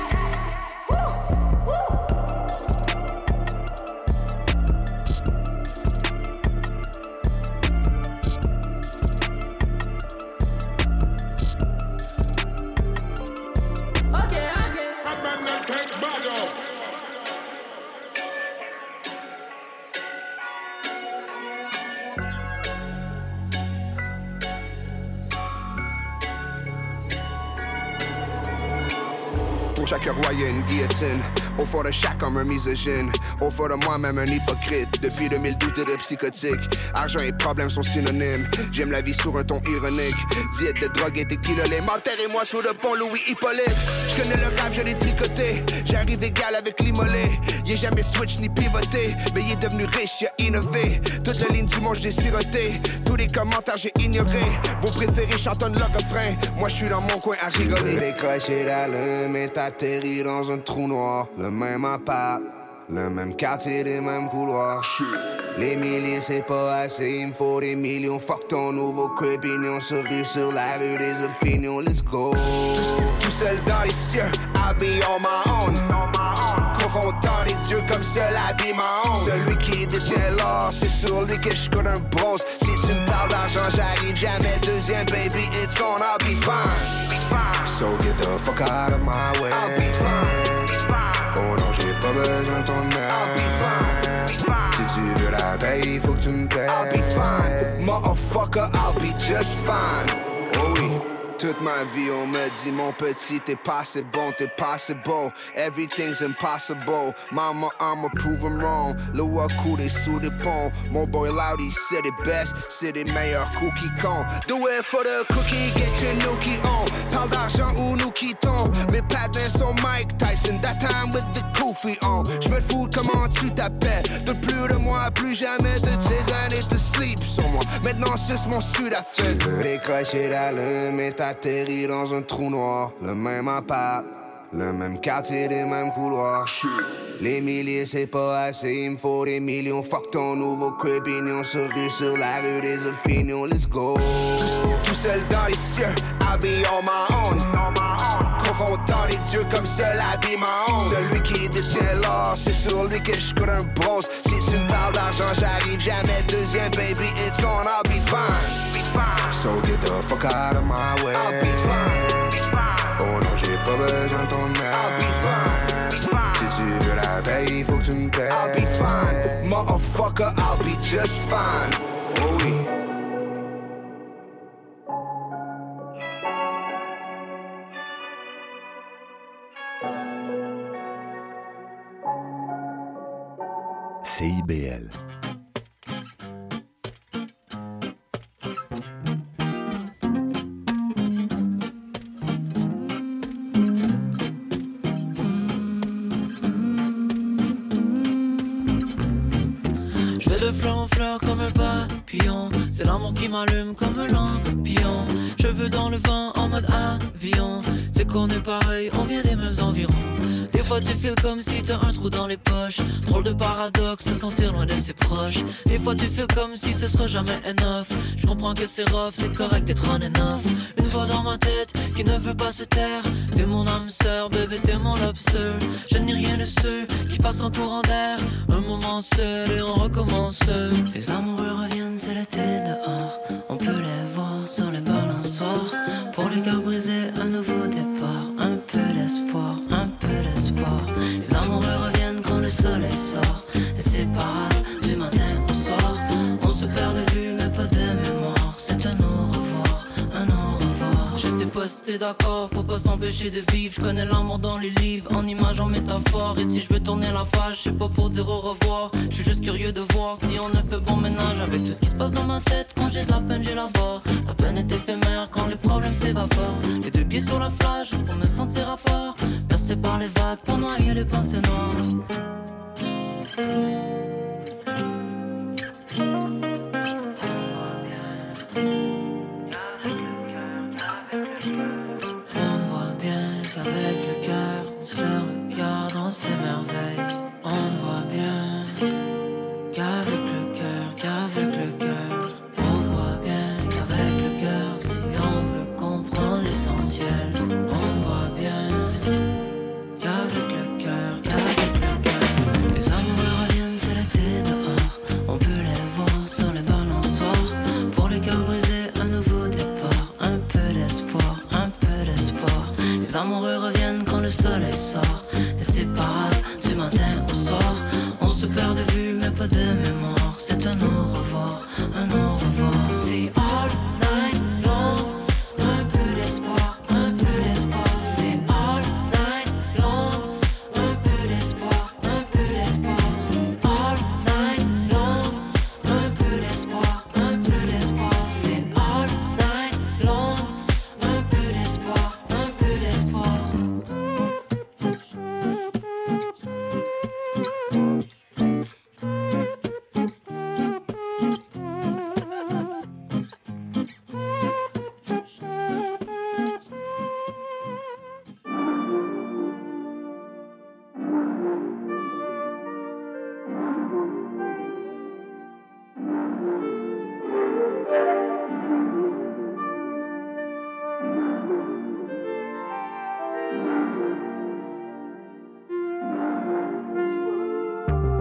De chaque homme, un misogyne. Au fond de moi-même, un hypocrite. Depuis 2012, de psychotique. Argent et problèmes sont synonymes. J'aime la vie sur un ton ironique. Diète de drogue et tequila. M'enterrez-moi sous le pont Louis Hippolyte. Je connais le rap, je l'ai tricoté. J'arrive égal avec l'immolé. Il jamais switch ni pivoté. Mais il devenu riche, il a innové. Toute la ligne du monde, j'ai siroté. Tous les commentaires, j'ai ignoré. Vos préférés chantonnent le refrain. Moi, je suis dans mon coin à rigoler. Décroché d'allume et t'atterris dans un trou noir. Le même appart, le même quartier, les mêmes couloirs. Les milliers, c'est pas assez, il me faut des millions. Fuck ton nouveau crépignon sur rue, sur la rue des opinions. Let's go. Tout seul dans les cieux, I'll be on my own. Confrontant les dieux comme seul vie m'a honte. Celui qui détient l'or, c'est sur lui que je connais un bronze. Si tu me parles d'argent, j'arrive jamais deuxième, baby, it's on, I'll be fine. So get the fuck out of my way. I'll be fine. Pas besoin de ton aide. I'll be fine. Si tu veux la paye, faut que tu me payes. I'll be fine. Motherfucker, I'll be just fine. Toute ma vie, on me dit, mon petit, t'es pas bon, t'es pas. Everything's impossible. Mama, I'ma prove him wrong. Le wa coulé sous des ponts. Mon boy Loudy, c'est les best, c'est les meilleurs cookies cons. Do it for the cookie, get your nookie on. Parle d'argent ou nous quittons. Mes patins sont Mike Tyson, that time with the koofy on. J'me fous comment tu t'appelles. De plus de moi, plus jamais de tes années de sleep sur moi. Maintenant, c'est mon sud à et t'atterris dans un trou noir. Le même appart. Le même quartier, les mêmes couloirs. Les milliers, c'est pas assez, il me faut des millions. Fuck ton nouveau crépignon sur rue, sur la rue des opinions. Let's go. Tout seul dans les cieux, I'll be on my own. Confrontant les dieux comme seul vie m'a honte. Celui qui détient l'or, c'est sur lui que je coule un bronze. Si tu me parles d'argent, j'arrive jamais deuxième, baby, it's on, I'll be fine. So get the fuck out of my way. I'll be fine. Oh non, j'ai pas besoin de ton aide. I'll be fine. Si tu veux la paye, faut que tu me payes. I'll be fine. Motherfucker, I'll be just fine. Oh oui. CIBL. Comme un lampion. Je veux dans le vent en mode avion. C'est qu'on est pareil, fois tu files comme si t'as un trou dans les poches. Drôle de paradoxe, se sentir loin de ses proches. Des fois tu files comme si ce sera jamais enough. Je comprends que c'est rough, c'est correct d'être on and off. Une voix dans ma tête qui ne veut pas se taire. T'es mon âme sœur, bébé, t'es mon lobster. Je n'ai rien de ceux qui passent en courant d'air. Un moment seul et on recommence. Les amoureux reviennent, c'est l'été dehors. On peut les voir sur les balançoires. Pour les cœurs brisés, un nouveau départ. Le soleil sort. T'es d'accord, faut pas s'empêcher de vivre. Je connais l'amour dans les livres, en images, en métaphore. Et si je veux tourner la page, c'est pas pour dire au revoir. Je suis juste curieux de voir si on a fait bon ménage avec tout ce qui se passe dans ma tête. Quand j'ai de la peine, j'ai la voix. La peine est éphémère quand les problèmes s'évaporent. Les deux pieds sur la plage pour me sentir à part. Percé par les vagues pour noyer les pensées noires. Qu'avec le cœur, on se regarde, on s'émerveille. On voit bien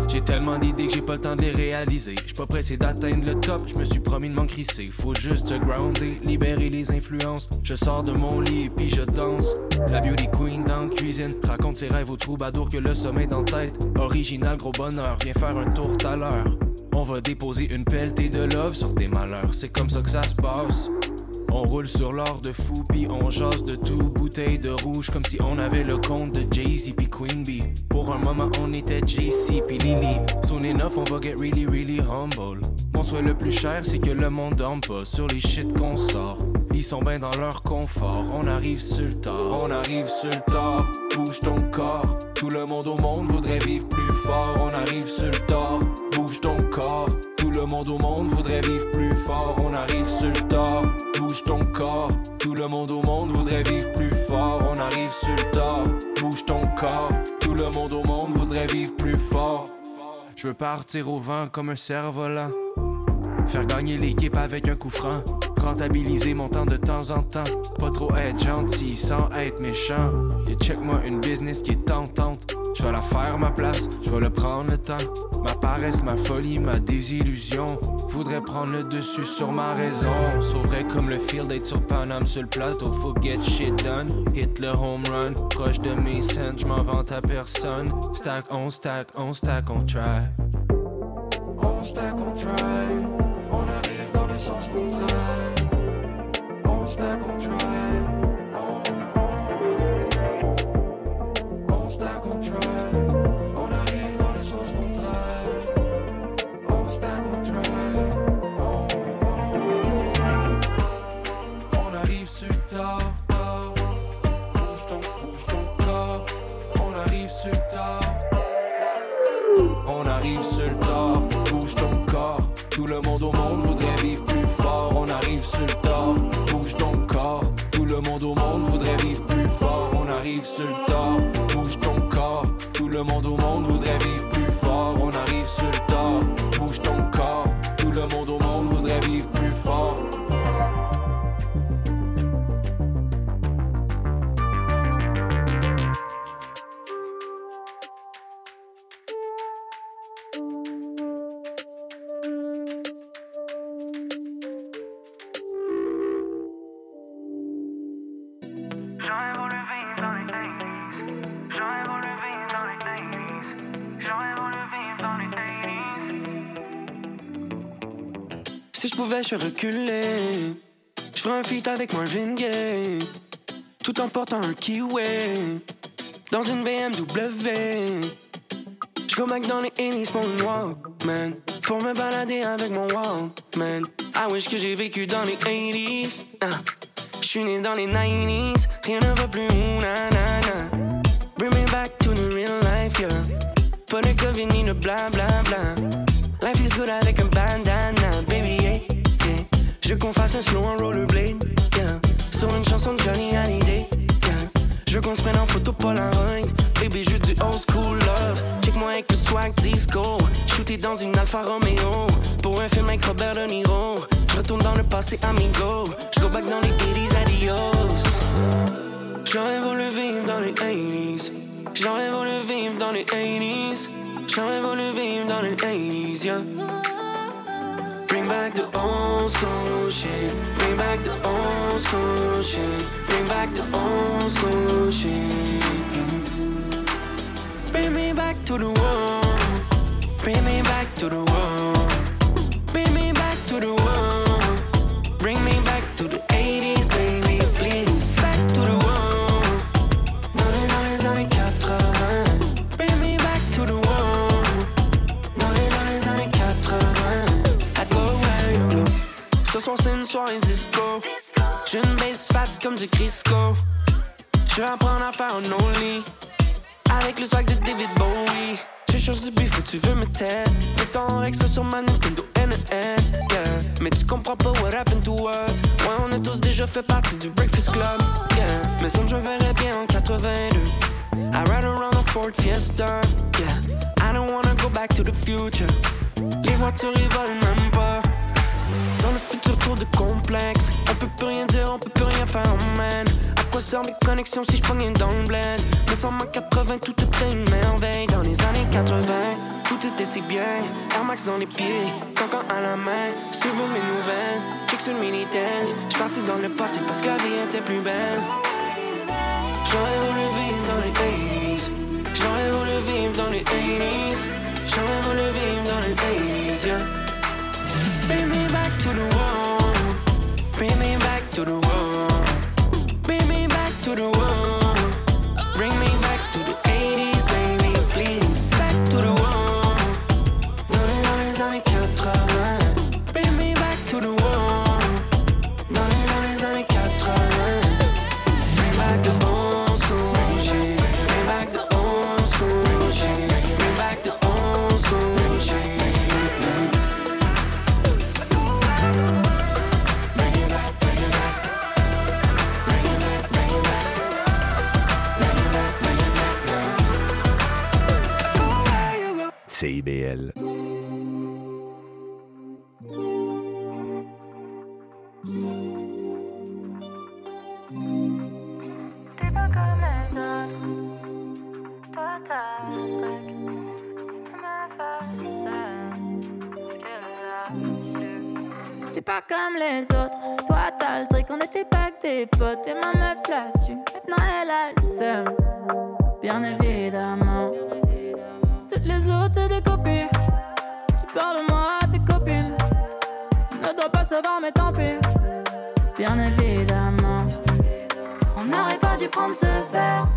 J'ai tellement d'idées que j'ai pas le temps de les réaliser. J'suis pas pressé d'atteindre le top, je me suis promis de m'en crisser. Faut juste se grounder, libérer les influences. Je sors de mon lit et puis je danse. La beauty queen dans la cuisine raconte ses rêves aux troubadours que le sommeil dans tête. Original, gros bonheur, viens faire un tour tout à l'heure. On va déposer une pelletée de love sur tes malheurs, c'est comme ça que ça se passe. On roule sur l'or de fou, on jase de tout. Bouteille de rouge, comme si on avait le compte de Jay-Z puis Queen Bee. Pour un moment, on était JC puis Lily. Son enough, on va get really, really humble. Mon souhait le plus cher, c'est que le monde dorme pas sur les shit qu'on sort. Ils sont bien dans leur confort. On arrive sur le tard, on arrive sur le. Bouge ton corps. Tout le monde au monde voudrait vivre plus fort. On arrive sur le tard. Bouge ton corps. Tout le monde au monde voudrait vivre plus fort. On arrive sur le tard. Bouge ton corps. Tout le monde au monde voudrait vivre plus fort. On arrive sur le tard. Bouge ton corps. Tout le monde au monde voudrait vivre plus fort. Je veux partir au vent comme un cerf-volant. Faire gagner l'équipe avec un coup franc. Rentabiliser mon temps de temps en temps. Pas trop être gentil sans être méchant. Et check-moi une business qui est tentante. Je vais la faire ma place, je vais le prendre le temps. Ma paresse, ma folie, ma désillusion. Voudrais prendre le dessus sur ma raison. Sauverait comme le field d'être sur Paname sur le plateau. Faut get shit done. Hit le home run. Proche de mes scènes, je m'en vante à personne. Stack, on stack, on stack, on try. On stack, on try. On arrive dans le sens contraire. Le sens contraire. On on. On arrive sur le bouge ton corps. On arrive sur le tard. On arrive sur le tard, bouge ton corps. Tout le monde au monde le tard, bouge ton corps. Tout le monde au monde voudrait 80s. Si je un feat avec Marvin Gaye. Tout en portant un kiwi. Dans une BMW. Je back dans les 80s pour une. Pour me balader avec mon Walkman. I wish que j'ai vécu dans les 80s. Ah. Je suis né dans les 90s. Rien ne va plus. Na, na, na. Bring me back to the real life, yeah. Pas de COVID ni de bla bla bla. Life is good avec un bandana. Je veux qu'on fasse un slow en rollerblade, yeah. Sur une chanson de Johnny Hallyday, yeah. Je veux qu'on se prenne en photo Polaroid, baby, je du old school love. Check-moi avec le swag disco. Shooté dans une Alfa Romeo. Pour un film avec Robert De Niro. Je retourne dans le passé, amigo. Je go back dans les 80s, adios. J'aurais voulu vivre dans les 80s. J'aurais voulu vivre dans les 80s. J'aurais voulu vivre dans les 80s, yeah. Bring back the old school shit. Bring back the old school shit. Bring back the old school shit. Bring me back to the world. Bring me back to the world. Bring me back to the world. Une base fat comme du Crisco. Vais apprendre à faire un only. Avec le swag de David Bowie. Tu cherches du bif ou tu veux me test. Fais ton Rex sur ma Nintendo NES. Yeah. Mais tu comprends pas what happened to us. Ouais, on a tous déjà fait partie du Breakfast Club. Yeah. Mais ça me verrais bien en 82. I ride around a Ford Fiesta. Yeah. I don't wanna go back to the future. Les voitures ils volent. Dans le futur tour de complexe On peut plus rien dire, on peut plus rien faire, man. À quoi servent les connexions si je pognais dans le bled? Mais sans ma 80, tout était une merveille. Dans les années 80, tout était si bien. Air Max dans les pieds, encore à la main. Suivre mes nouvelles, check sur le Minitel J'suis parti dans le passé parce que la vie était plus belle. J'aurais voulu vivre dans les 80s J'aurais voulu vivre dans les 80s J'aurais voulu vivre dans les 80s, yeah Bring me back to the world. Bring me back to the world. Bring me back to the. CIBL. T'es pas comme les autres. Toi, t'as un truc. Ma face, ce qu'elle a su. T'es pas comme les autres. Toi, t'as le truc. On était pas que des potes. Et ma meuf l'a su. Maintenant, elle a le seum. Bien évidemment. Les autres, des copines. Tu parles de moi à tes copines. Ne doit pas savoir, mais tant pis. Bien évidemment. On n'aurait pas dû prendre ce verre.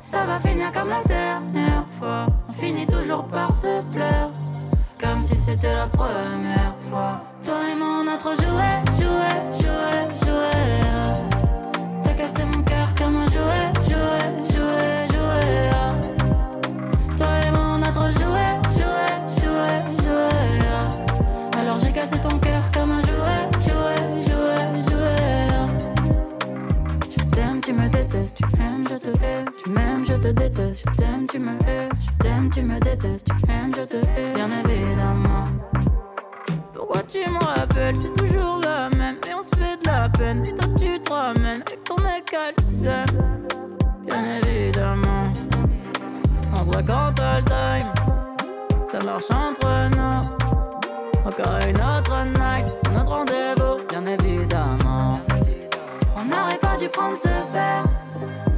Ça va finir comme la dernière fois. On finit toujours par se pleurer. Comme si c'était la première fois. Toi et moi, on a trop joué, joué, joué, joué. T'as cassé mon cœur comme un jouet, jouet, jouet, cassé ton cœur comme un jouet, jouet, jouet, jouet. Je t'aime, tu me détestes, tu aimes, je te hais. Tu m'aimes, je te déteste. Je t'aime, tu me hais. Je t'aime, tu me détestes. Tu aimes, je te hais. Bien évidemment. Pourquoi tu me rappelles? C'est toujours la même. Et on se fait de la peine. Et toi, tu te ramènes avec ton mec à. Bien évidemment. On se voit quand t'as le time. Ça marche entre nous. Encore une autre night. Un autre rendez-vous. Bien évidemment. On n'aurait pas dû prendre ce verre.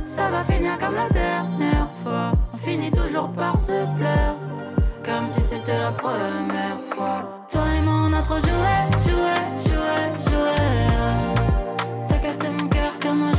Ça va finir comme la dernière fois. On finit toujours par se pleurer. Comme si c'était la première fois. Toi et moi, on a trop joué, joué, joué, joué. Wait,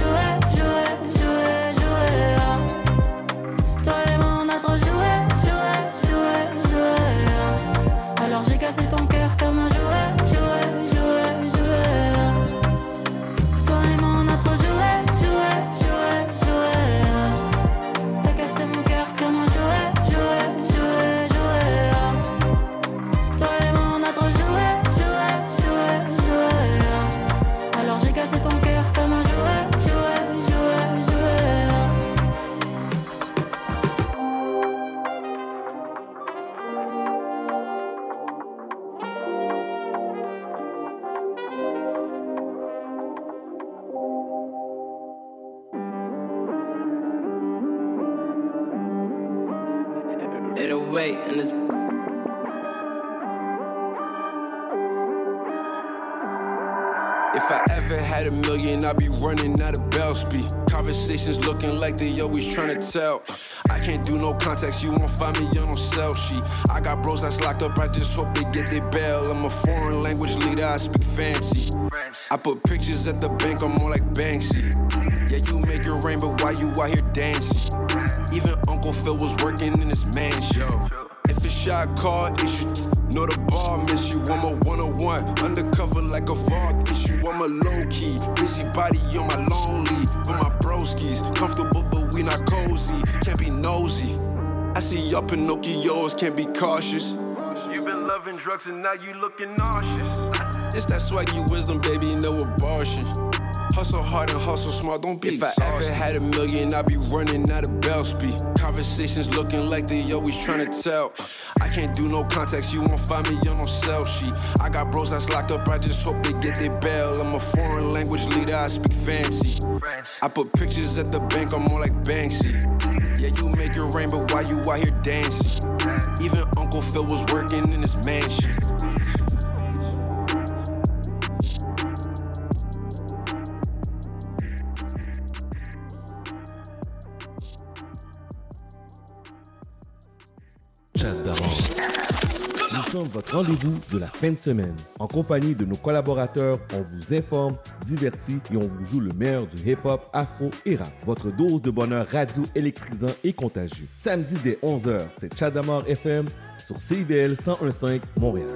I'd be running out of bell speed. Conversations looking like they always trying to tell. I can't do no contacts, you won't find me on no cell sheet. I got bros that's locked up, I just hope they get their bail. I'm a foreign language leader, I speak fancy. I put pictures at the bank, I'm more like Banksy. Yeah, you make it rain, but why you out here dancing? Even Uncle Phil was working in his mansion. If a shot call issue, know the ball miss you. I'm a one on one, undercover like a Vogue issue. I'm a low key, busy body on my lonely. For my broskies, comfortable but we not cozy. Can't be nosy. I see y'all Pinocchios, can't be cautious. You've been loving drugs and now you looking nauseous. It's that swaggy wisdom, baby, no abortion. Hustle hard and hustle smart, don't be If I ever had a million, I'd be running out of bell speed. Conversations looking like they always trying to tell. I can't do no contacts, you won't find me on no cell sheet. I got bros that's locked up, I just hope they get their bail. I'm a foreign language leader, I speak fancy. I put pictures at the bank, I'm more like Banksy. Yeah, you make it rain, but why you out here dancing? Even Uncle Phil was working in his mansion. Chat. Nous sommes votre rendez-vous de la fin de semaine. En compagnie de nos collaborateurs, on vous informe, divertit et on vous joue le meilleur du hip-hop, afro et rap. Votre dose de bonheur radio électrisant et contagieux. Samedi dès 11h, c'est Chadamar FM sur CIVL 1015 Montréal.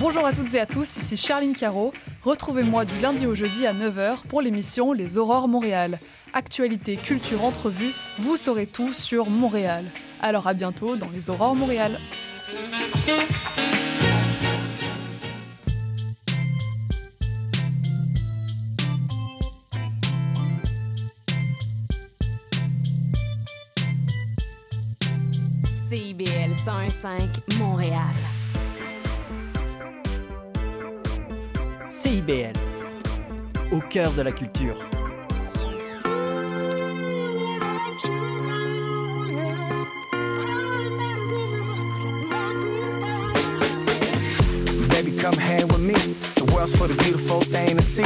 Bonjour à toutes et à tous, ici Charline Caro. Retrouvez-moi du lundi au jeudi à 9h pour l'émission Les Aurores Montréal. Actualité, culture, entrevue, vous saurez tout sur Montréal. Alors à bientôt dans Les Aurores Montréal. CIBL 101.5 Montréal. CIBL, au cœur de la culture. Baby, come hang with me. The world's for the beautiful thing to see.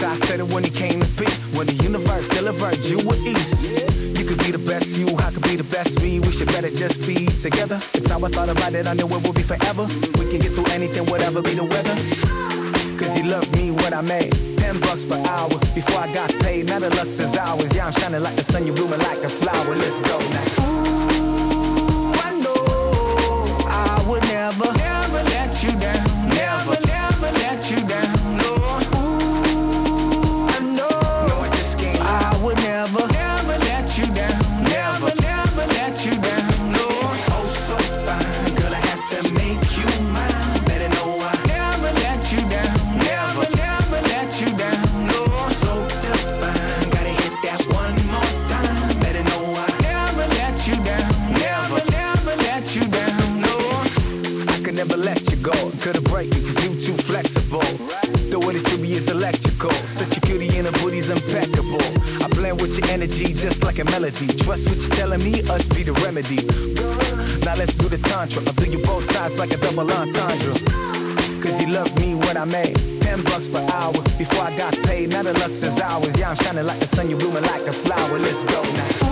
How I said it when he came to be. When the universe delivered you with ease. You could be the best you, I could be the best me. We should better just be together. It's how I thought about it, I knew it would be forever. We can get through anything, whatever be the weather. Cause you loved me when I made 10 bucks per hour before I got paid. Now the lux is ours. Yeah, I'm shining like the sun, you're blooming like a flower. Let's go now. Ooh, I know I would never, just like a melody. Trust what you're telling me, us be the remedy. Now let's do the tantra. I'll do you both sides like a double entendre. Cause you loved me when I made 10 bucks per hour before I got paid. Now the lux is ours. Yeah, I'm shining like the sun, you're blooming like a flower. Let's go now.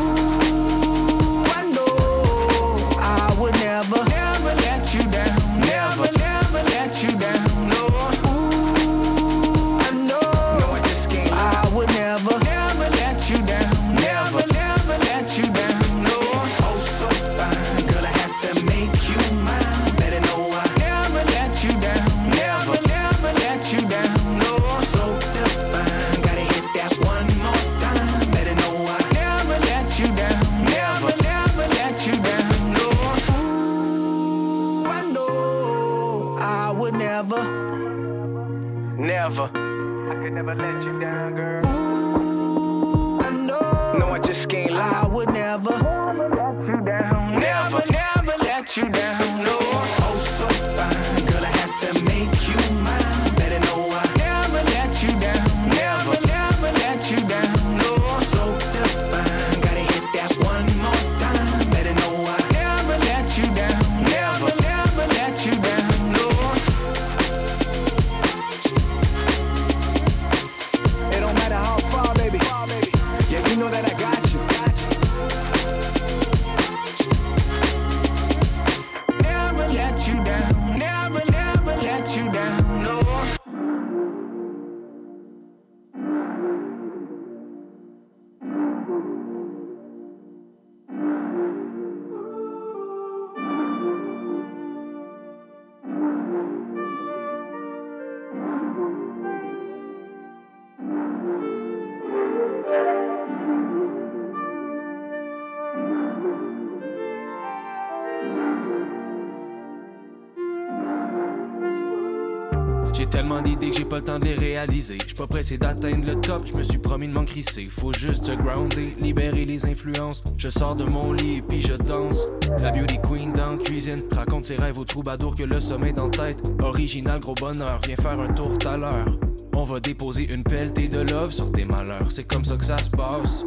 J'suis pas pressé d'atteindre le top, je me suis promis de m'en crisser. Faut juste se grounder, libérer les influences. Je sors de mon lit et puis je danse. La beauty queen dans la cuisine raconte ses rêves aux troubadours que le sommeil dans tête. Original, gros bonheur, viens faire un tour tout à l'heure. On va déposer une pelletée de love sur tes malheurs, c'est comme ça que ça se passe.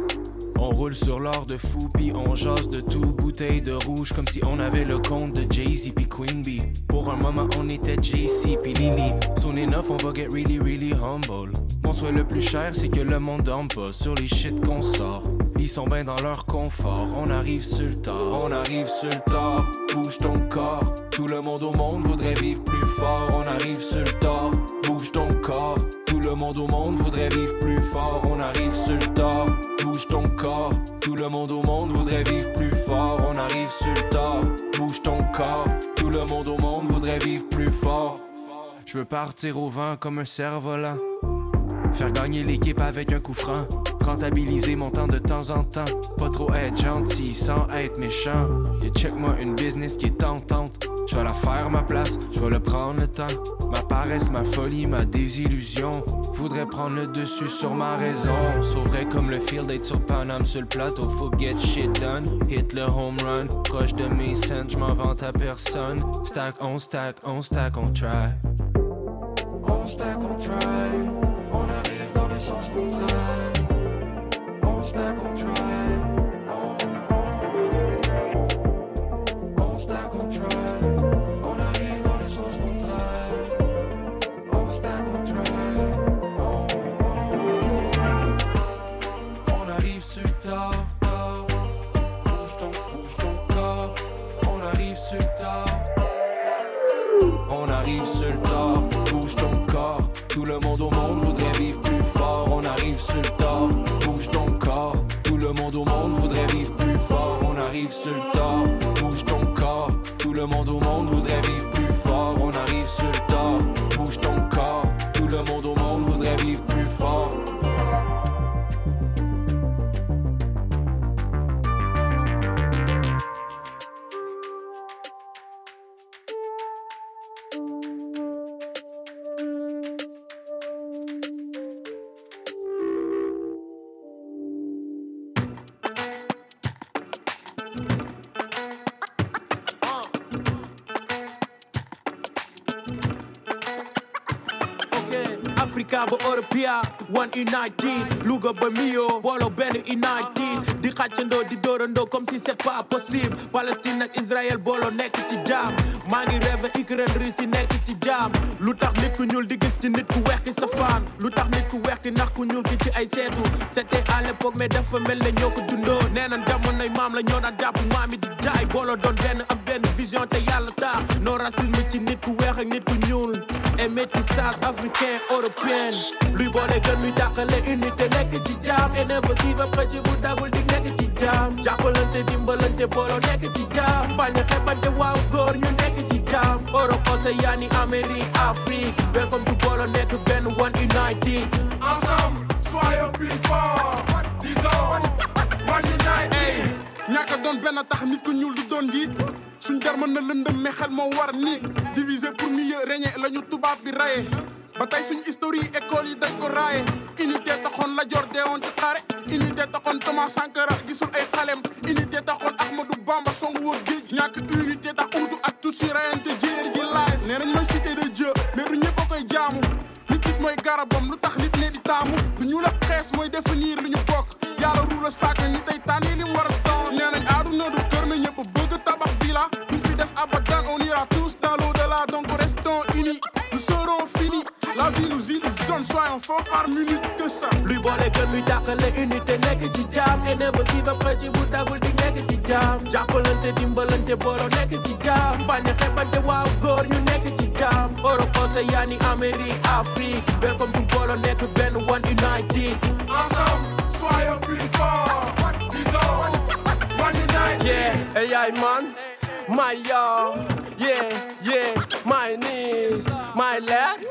On roule sur l'or de fou, on jase de tout, bouteille de rouge, comme si on avait le compte de Jay-Z puis Queen Bee. Pour un moment, on était JC puis Lily. Son enough, on va get really, really humble. Mon souhait le plus cher, c'est que le monde dorme pas sur les shit qu'on sort. Ils sont bien dans leur confort, on arrive sur le tard, on arrive sur le tard, bouge ton corps. Tout le monde au monde voudrait vivre plus on arrive sur le tard, bouge ton corps. Tout le monde au monde voudrait vivre plus fort, on arrive sur le tard, bouge ton corps. Tout le monde au monde voudrait vivre plus fort, on arrive sur le tard, bouge ton corps. Tout le monde au monde voudrait vivre plus fort. Je veux partir au vent comme un cerf-volant. Faire gagner l'équipe avec un coup franc. Rentabiliser mon temps de temps en temps. Pas trop être gentil sans être méchant. Et check-moi une business qui est tentante. Je vais la faire ma place, je vais le prendre le temps. Ma paresse, ma folie, ma désillusion. Voudrais prendre le dessus sur ma raison. Sauverait comme le field d'être sur Paname sur le plateau. Faut get shit done. Hit le home run. Proche de mes scènes, je m'en vante à personne. Stack, on stack, on stack, on try. On stack, on try. Sens contraire. On stack, on. Sur le united Louga ba Mio booloo benn united di xàccandoo di dóorandoo comme si c'est pas possible Palestine ak Israël booloo nekk ci jaam. Maa ngi rêve Ukraine Russie nekk ci jaam. Lu nit ku ñuul di gis ci nit ku weex ki safaan lu tax nit ku weex ki nax ku ñuul ki ci ay seetu. C'était à l'époque mais dafa mel ne ñoo ko dundoo. Nee nañ jamonoy la ñoo daan jàpp maam di jaay. Booloo doon benn am benn vision te yàlla tax. Non racisme ci nit ku weex nit ku ñuul et métissage africain européen. Luy boole gën luy dàqale unité nekk ci jaam et never give up xëcc bu dagul di nekk ci jaam jàppalante dimbalante booloo nekk ci jaam bañ a xebante waaw góor ñu nekk ci jaam Europe Océanie Amérique Afrique. Welcome to booloo nekk benn one united. Ensemble, soyons plus forts. Disons, one united. Hey, ñàkk a doon benn tax nit ku ñuul du doon njiit suñ jar mën na lëndëm pour mieux régner la tubaab bi raye ba tey suñ historie école yi unité taxoon la jor deewoon ci xare. Unité Thomas Sankara gisul ay xalem. Unité taxoon Ahmadou Bamba song wër géej. Ñàkk unité tax ak Tutsi rayante jéer de mais du ñëpp a koy jaamu. Nit mooy garabam lu tax nit ne di taamu? Lu ñu la xees mooy définir lu ñu bokk. Yàlla ruula 4 par minute que ça. Lui boole gën muy dàqale unité nekk ci jaam. and never give up xëy ci bu dagul di nekk ci jaam. jàppalante dimbalante booro nekk ci jaam. bañ a xebante waaw góor ñu nekk ci jaam. Europe Océanie Amérique Afrique. welcome to boolo nekk benn one united. ensemble soyons plus forts. disons one united. yeah hey ay man my yaw yeah yeah my knees my leg.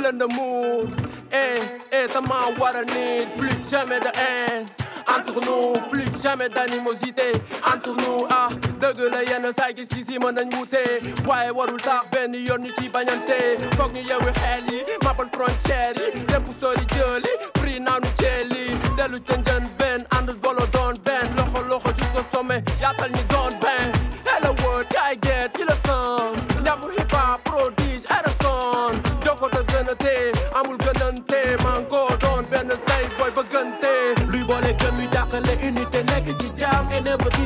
The mood, eh, eh, t'as ma what I need, plus jamais de haine. entre nous plus jamais d'animosité. Entre nous ah dëgg la yenn saay gis gis yi mën nañ wute waaye warul tax benn yoon ñu ci bañante foog ñu yewi xel yi mabal frontière yi lépp sori jëli free ca njën benn ànd bolo doon benn loxo loxo jusqu'au sommet. Yaatal ñi doon benn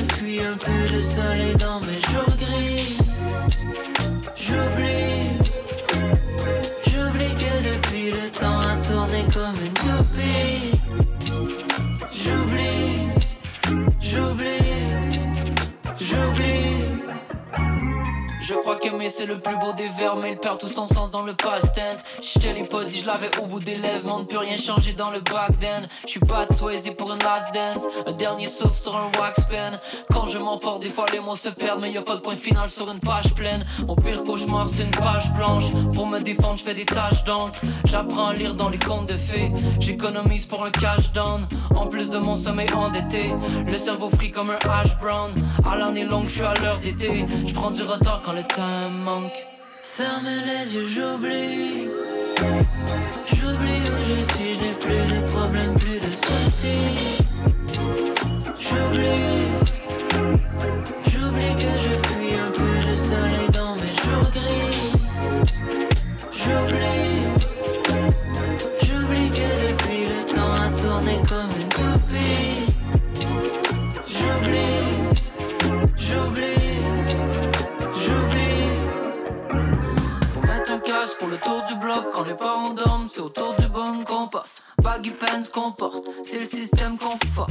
je fuis un peu de soleil dans mes jours gris. J'oublie. J'oublie que depuis le temps a tourné comme une toupie. Je crois qu'aimer c'est le plus beau des vers Mais il perd tout son sens dans le past tense. L'ai pas dit, je l'avais au bout des lèvres Mais on ne peut rien changer dans le back then. Je suis pas de Swayze pour une last dance Un dernier souffle sur un wax pen. Quand je m'emporte des fois les mots se perdent Mais y a pas de point final sur une page pleine. Mon pire cauchemar c'est une page blanche. Pour me défendre je fais des tâches d'encre. J'apprends à lire dans les contes de fées. J'économise pour un cash down. En plus de mon sommeil endetté Le cerveau frit comme un hash brown. À l'année longue je suis à l'heure d'été. Je prends du retard quand temps manque. Fermez les yeux j'oublie. J'oublie où je suis Je n'ai plus de problème plus de soucis. J'oublie. J'oublie que je fuis un peu de soleil dans mes jours gris. J'oublie casque pour le tour du bloc Quand les parents dorment c'est autour du bon qu'on puff Baggy pants qu'on C'est le système qu'on fuck.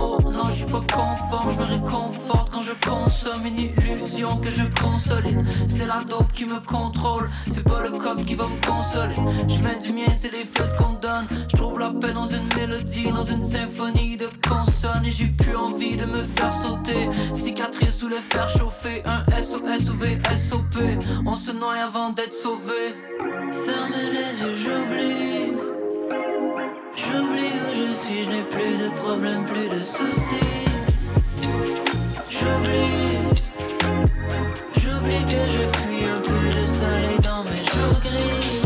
Oh non je suis pas conforme Je me réconforte quand je consomme Une illusion que je consolide C'est la dope qui me contrôle C'est pas le cop qui va me consoler. Je mets du mien c'est les fesses qu'on donne. Je trouve la paix dans une mélodie Dans une symphonie de consonnes. Et j'ai plus envie de me faire sauter. Cicatrice sous le fer chauffé Un SOS ou VSOP On se noie avant d'être sauvé Fermez les yeux j'oublie J'oublie où je suis, je n'ai plus de problème, plus de soucis. J'oublie, j'oublie que je fuis un peu de soleil dans mes jours gris.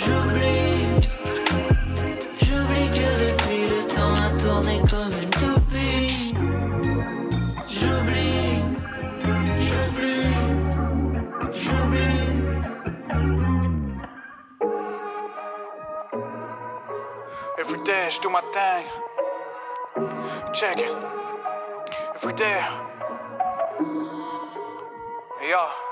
J'oublie, j'oublie que depuis le temps a tourné comme une Every day, je do my thing. Check it. Every day. Yo.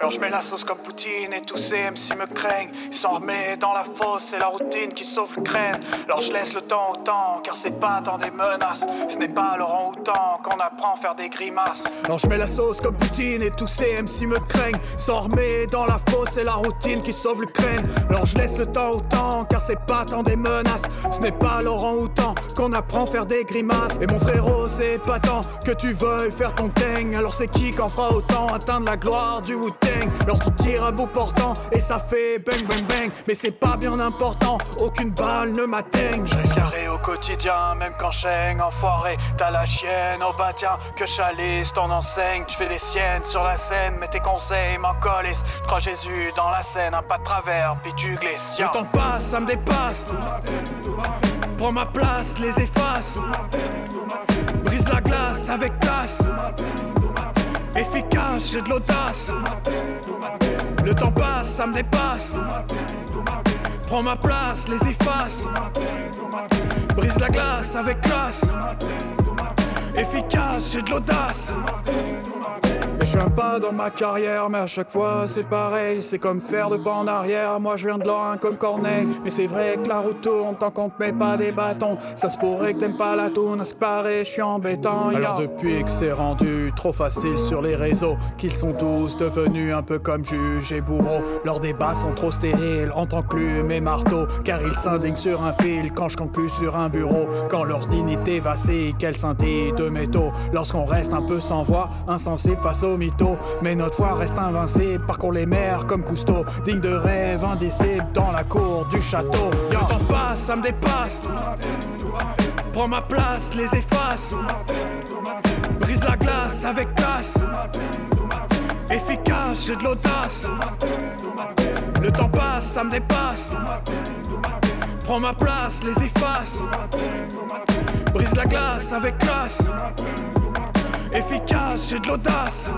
Alors je mets la sauce comme Poutine et tous ces MC me craignent. Ils sont armés dans la fosse, c'est la routine qui sauve le crâne. Alors je laisse le temps au temps, car c'est pas tant des menaces. Ce n'est pas Laurent Houtan qu'on apprend à faire des grimaces. Alors je mets la sauce comme Poutine et tous ces MC me craignent. Sont armés dans la fosse, c'est la routine qui sauve le crâne. Alors je laisse le temps au temps, car c'est pas tant des menaces. Ce n'est pas Laurent Houtan qu'on apprend à faire des grimaces. Et mon frérot, c'est pas tant que tu veuilles faire ton teng. Alors c'est qui qu'en fera autant atteindre la gloire du Alors tout tire à bout portant et ça fait bang bang bang. Mais c'est pas bien important, aucune balle ne m'atteigne. Je carré au quotidien, même quand Cheng enfoiré. T'as la chienne au bas, tiens, que chalisse ton enseigne. Tu fais des siennes sur la scène, mais tes conseils m'en collissent. Crois Jésus dans la scène, un pas de travers, puis tu glisses. Le temps passe, ça me dépasse. Prends ma place, les efface. Brise la glace avec classe. Efficace, j'ai de l'audace. Le temps passe, ça me dépasse. Prends ma place, les efface. Brise la glace avec classe. Efficace, j'ai de l'audace. Je viens pas dans ma carrière, mais à chaque fois c'est pareil. C'est comme faire de pas en arrière. Moi je viens de loin comme Corneille. Mais c'est vrai que la route tourne tant qu'on te met pas des bâtons. Ça se pourrait que t'aimes pas la tourne, à ce paraît, je suis embêtant. Alors depuis que c'est rendu trop facile sur les réseaux, qu'ils sont tous devenus un peu comme juges et bourreaux. Leurs débats sont trop stériles en tant que plume et marteau. Car ils s'indignent sur un fil quand je conclue sur un bureau. Quand leur dignité vacille, qu'elle scintille de métaux. Lorsqu'on reste un peu sans voix, insensé face aux Mais notre foi reste invincible, parcours les mers comme Cousteau. Digne de rêve, indicible dans la cour du château. Le temps passe, ça me dépasse. Prends ma place, les efface. Brise la glace avec classe. Efficace, j'ai de l'audace. Le temps passe, ça me dépasse. Prends ma place, les efface. Brise la glace avec classe. Efficace, j'ai de l'audace.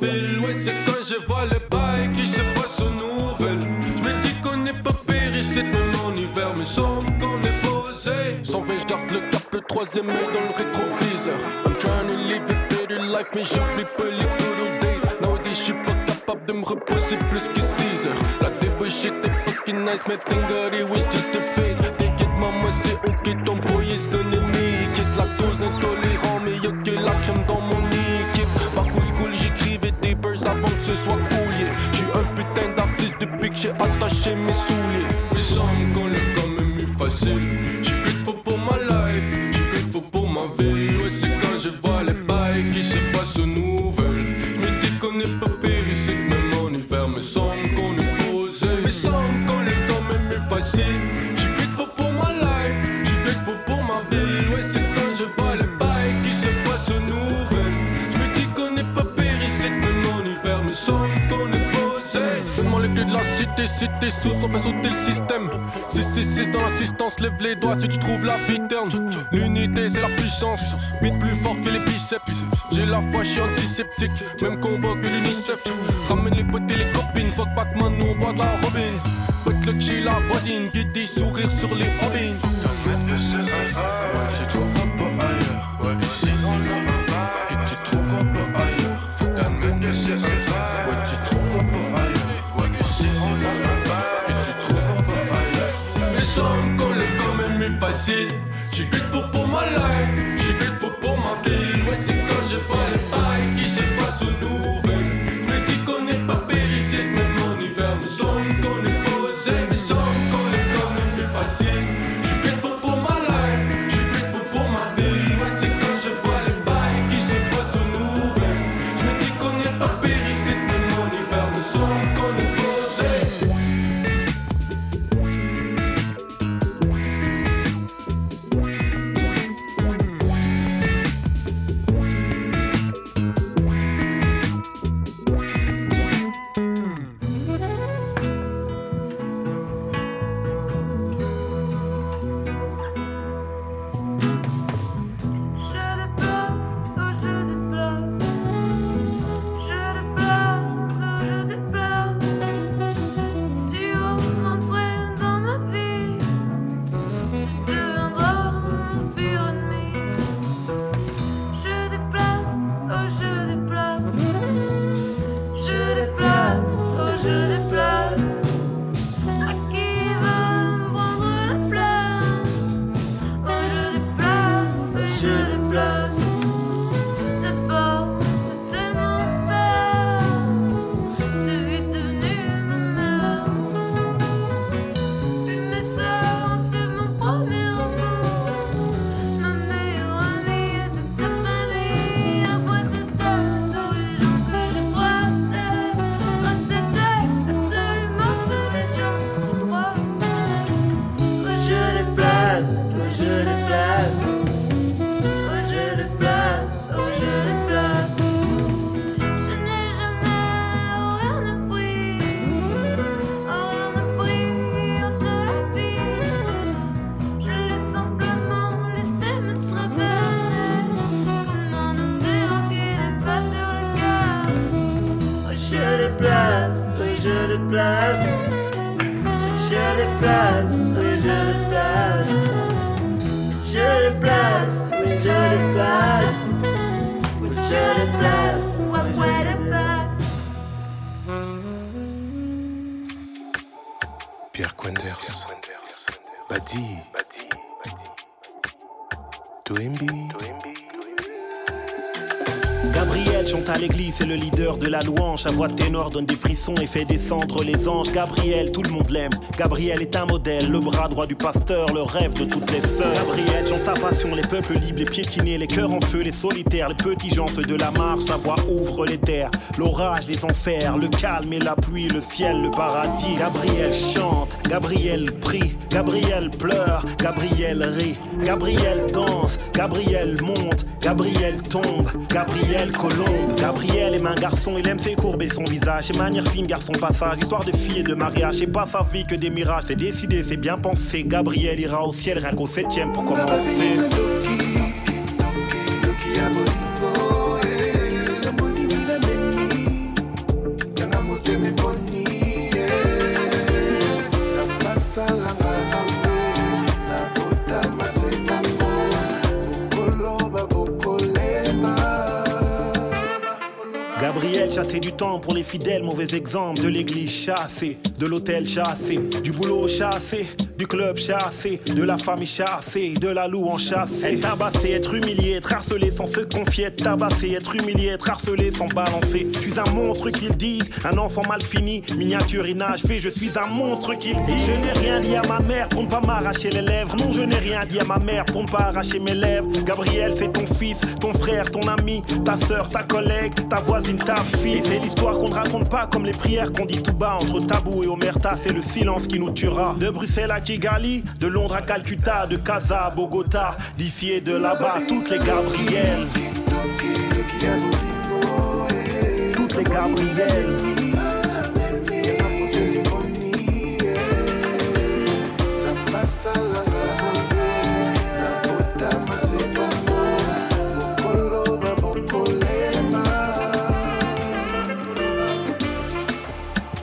Ville. Ouais, c'est quand je vois les bails qui se passent aux nouvelles. J'me dis qu'on n'est pas péri, c'est en hiver. Mais semble qu'on est posé. Sans 20, je garde le cap, le troisième œil dans le rétroviseur. I'm trying to live a better life, mais j'oublie pas les good old days. Nowadays, je suis pas capable de me reposer plus que 6 heures. La débauche était fucking nice, mais thank si t'es sous, on fait sauter le système. 666 dans l'assistance, lève les doigts si tu trouves la vie terne. L'unité, c'est la puissance, beat plus fort que les biceps. J'ai la foi, j'suis antiseptique, même combat que l'UNICEF. Ramène les potes et les copines, fuck Batman, nous on boit de la robin. Pote le chill, la voisine, qui dit sourire sur les bobines. De donne des frissons et fait descendre les anges. Gabriel, tout le monde l'aime. Gabriel est un modèle, le bras droit du pasteur, le rêve de toutes les sœurs. Gabriel chante sa passion, les peuples libres, les piétinés, les cœurs en feu, les solitaires, les petits gens, ceux de la marche. Sa voix ouvre les terres, l'orage, les enfers, le calme et la pluie, le ciel, le paradis. Gabriel chante, Gabriel prie, Gabriel pleure, Gabriel rit, Gabriel danse, Gabriel monte, Gabriel tombe, Gabriel colombe. Gabriel aime un garçon, il aime ses courbes et son visage. Ses manières fines, garçon passage, histoire de fille et de mariage. C'est pas sa vie que des mirages, c'est décidé, c'est bien pensé. Gabriel ira au ciel rien qu'au septième pour commencer. Chasser du temps pour les fidèles, mauvais exemple. De l'église chassée, de l'hôtel chassé, du boulot chassé, du club chassé, de la famille chassée, de la louange chassée. Être tabassé, être humilié, être harcelé sans se confier, être tabassé, être humilié, être harcelé sans balancer. Je suis un monstre qu'ils disent, un enfant mal fini, miniature inachevé, je suis un monstre qu'ils disent. Je n'ai rien dit à ma mère pour ne pas m'arracher les lèvres. Non, je n'ai rien dit à ma mère pour ne pas arracher mes lèvres. Gabriel, c'est ton fils, ton frère, ton ami, ta soeur, ta collègue, ta voisine, ta fille. C'est l'histoire qu'on ne raconte pas comme les prières qu'on dit tout bas entre tabou et omerta. C'est le silence qui nous tuera. De Bruxelles à De Londres à Calcutta, de Casa à Bogota, d'ici et de là-bas, toutes les Gabrielles. Toutes les Gabrielles.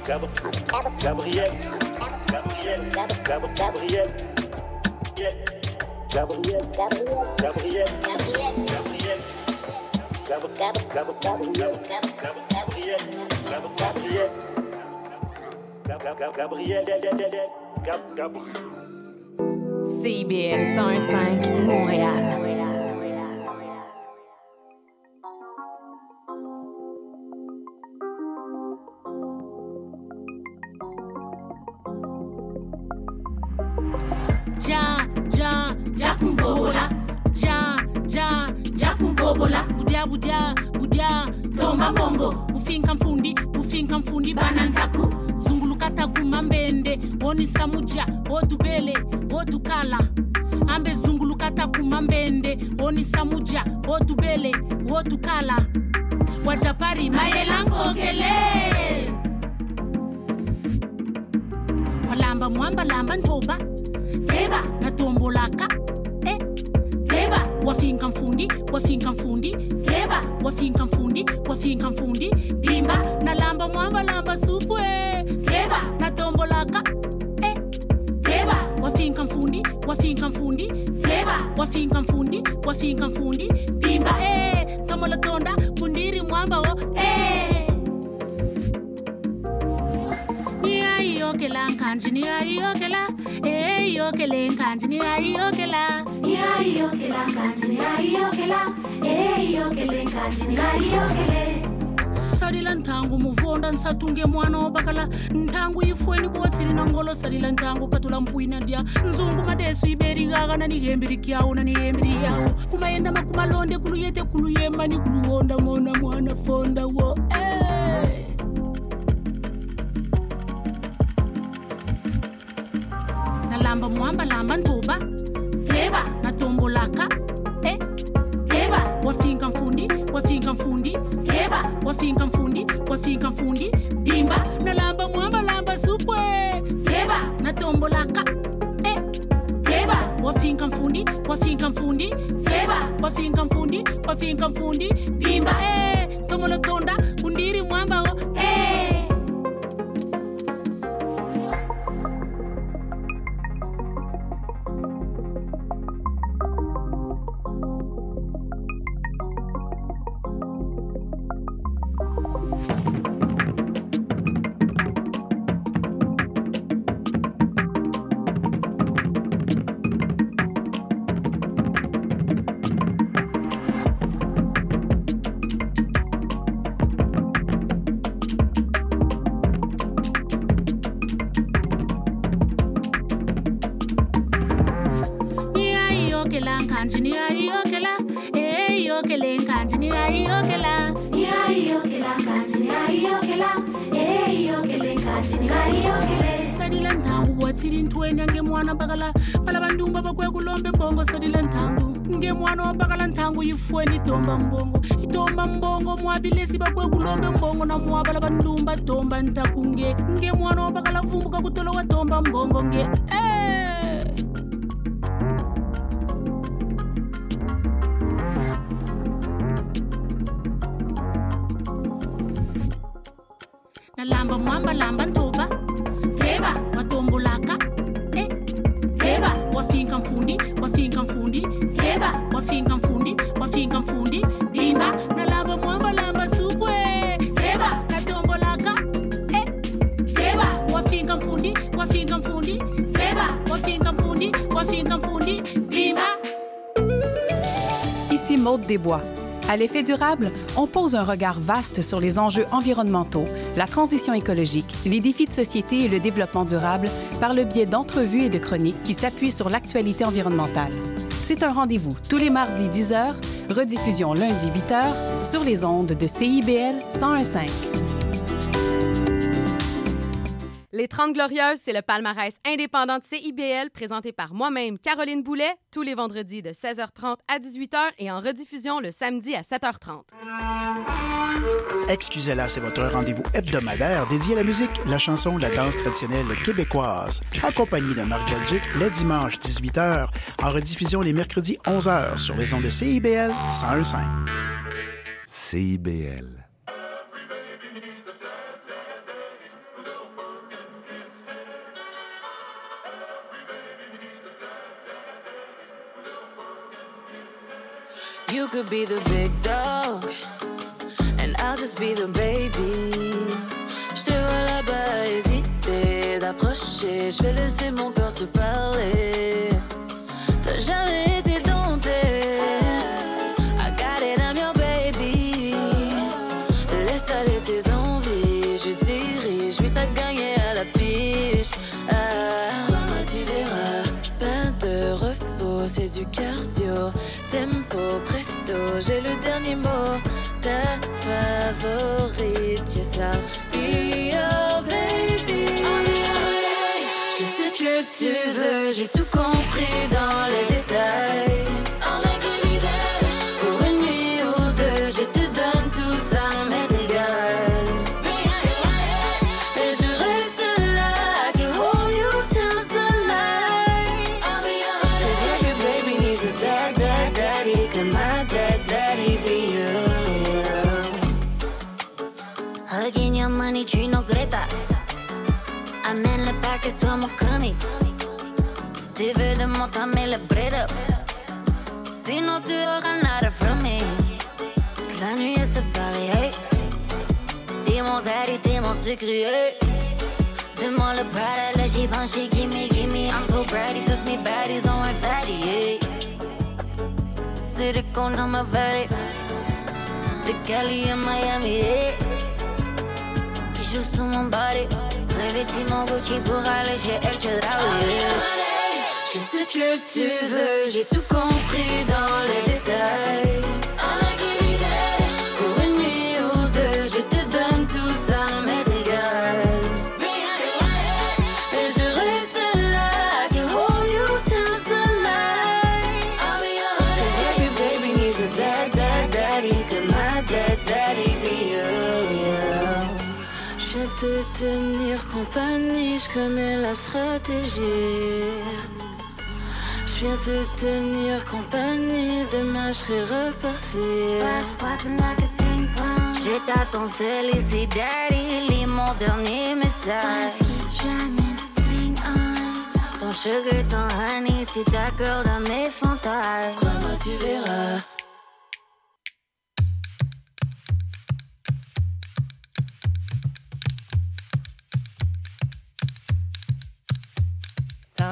Gab- Gabriel. Gabriel. Gab- Gabriel. Yeah. Gabriel. Gabriel. Gabriel. Gabriel. Gab- Gab- Gab- ja kumbobola budya budya budya tomba mbongo bufinka mfundi bufinka mfundi banantaku zungulukata kumambende wonisa muja wodubele wodukala ambe zungulukata kumambende wonisa muja wodubele wodukala wajapari mayelankokele walamba mwamba lamba ntoba. Deba natombolaka wafinka mfundi wafinka mfundi heba wafinka mfundi wafinka mfundi bimba na lamba mwamba lamba supwe. Heba na tombolaka eh. heba wafinka mfundi wafinka mfundi heba wafinka mfundi wafinka mfundi bimba eh. tomolotonda pundiri mwamba o eh. Niai yokela kanji niai yokela. Eh yokelen kanji niai yokela. Salila nthangu muvonda nsatunge mwana wobakala nthangu ifweni kuwatsili na ngolo salila nthangu katula mpuina ndya nzungu madesu iberikaka na nihembiri kyawu na nihembiri yawu kumayenda makumalonde kuluyete kuluyemba ni kuluwonda mona mwana fonda wo. Nalamba mwamba lamba ntuba yeba natombolaka eh, yeba wafika mfundi wafika mfundi. Yeba wafika mfundi wafika mfundi. Bimba na lamba mwamba lamba supwe. Yeba natombolaka eh, yeba wafika mfundi wafika mfundi. Yeba wafika mfundi wafika mfundi. Bimba eh, e tomolotonda ntakunge nge mwana wabakala vumbuka kutolo Desbois. À l'effet durable, on pose un regard vaste sur les enjeux environnementaux, la transition écologique, les défis de société et le développement durable par le biais d'entrevues et de chroniques qui s'appuient sur l'actualité environnementale. C'est un rendez-vous tous les mardis 10h, rediffusion lundi 8h sur les ondes de CIBL 1015. Les 30 Glorieuses, c'est le palmarès indépendant de CIBL présenté par moi-même, Caroline Boulet, tous les vendredis de 16h30 à 18h et en rediffusion le samedi à 7h30. Excusez-la, c'est votre rendez-vous hebdomadaire dédié à la musique, la chanson, la danse traditionnelle québécoise. Accompagné de Marc Belgique les dimanches 18h, en rediffusion les mercredis 11h sur les ondes de CIBL 1015. CIBL. You could be the big dog, and I'll just be the baby. Je te vois là-bas hésiter d'approcher. Je vais laisser mon corps te parler. Je sais que tu veux, j'ai tout compris hey. Demande le Prada, le Givenchy, gimme, gimme. I'm so bratty, took me baddies on my fatty, hey. Silicone dans ma valley. De Cali à Miami, hey. Il joue sur mon body. Revêtis mon Gucci pour aller chez El Chedraui. Je sais que tu veux, j'ai tout compris dans les détails. Compagnie, je connais la stratégie. Je viens te tenir compagnie, demain je serai reparti. Je t'attends seul ici, daddy. Lis mon dernier message. Ton sugar, ton honey, tu t'accordes à mes fantasmes. Crois-moi, tu verras.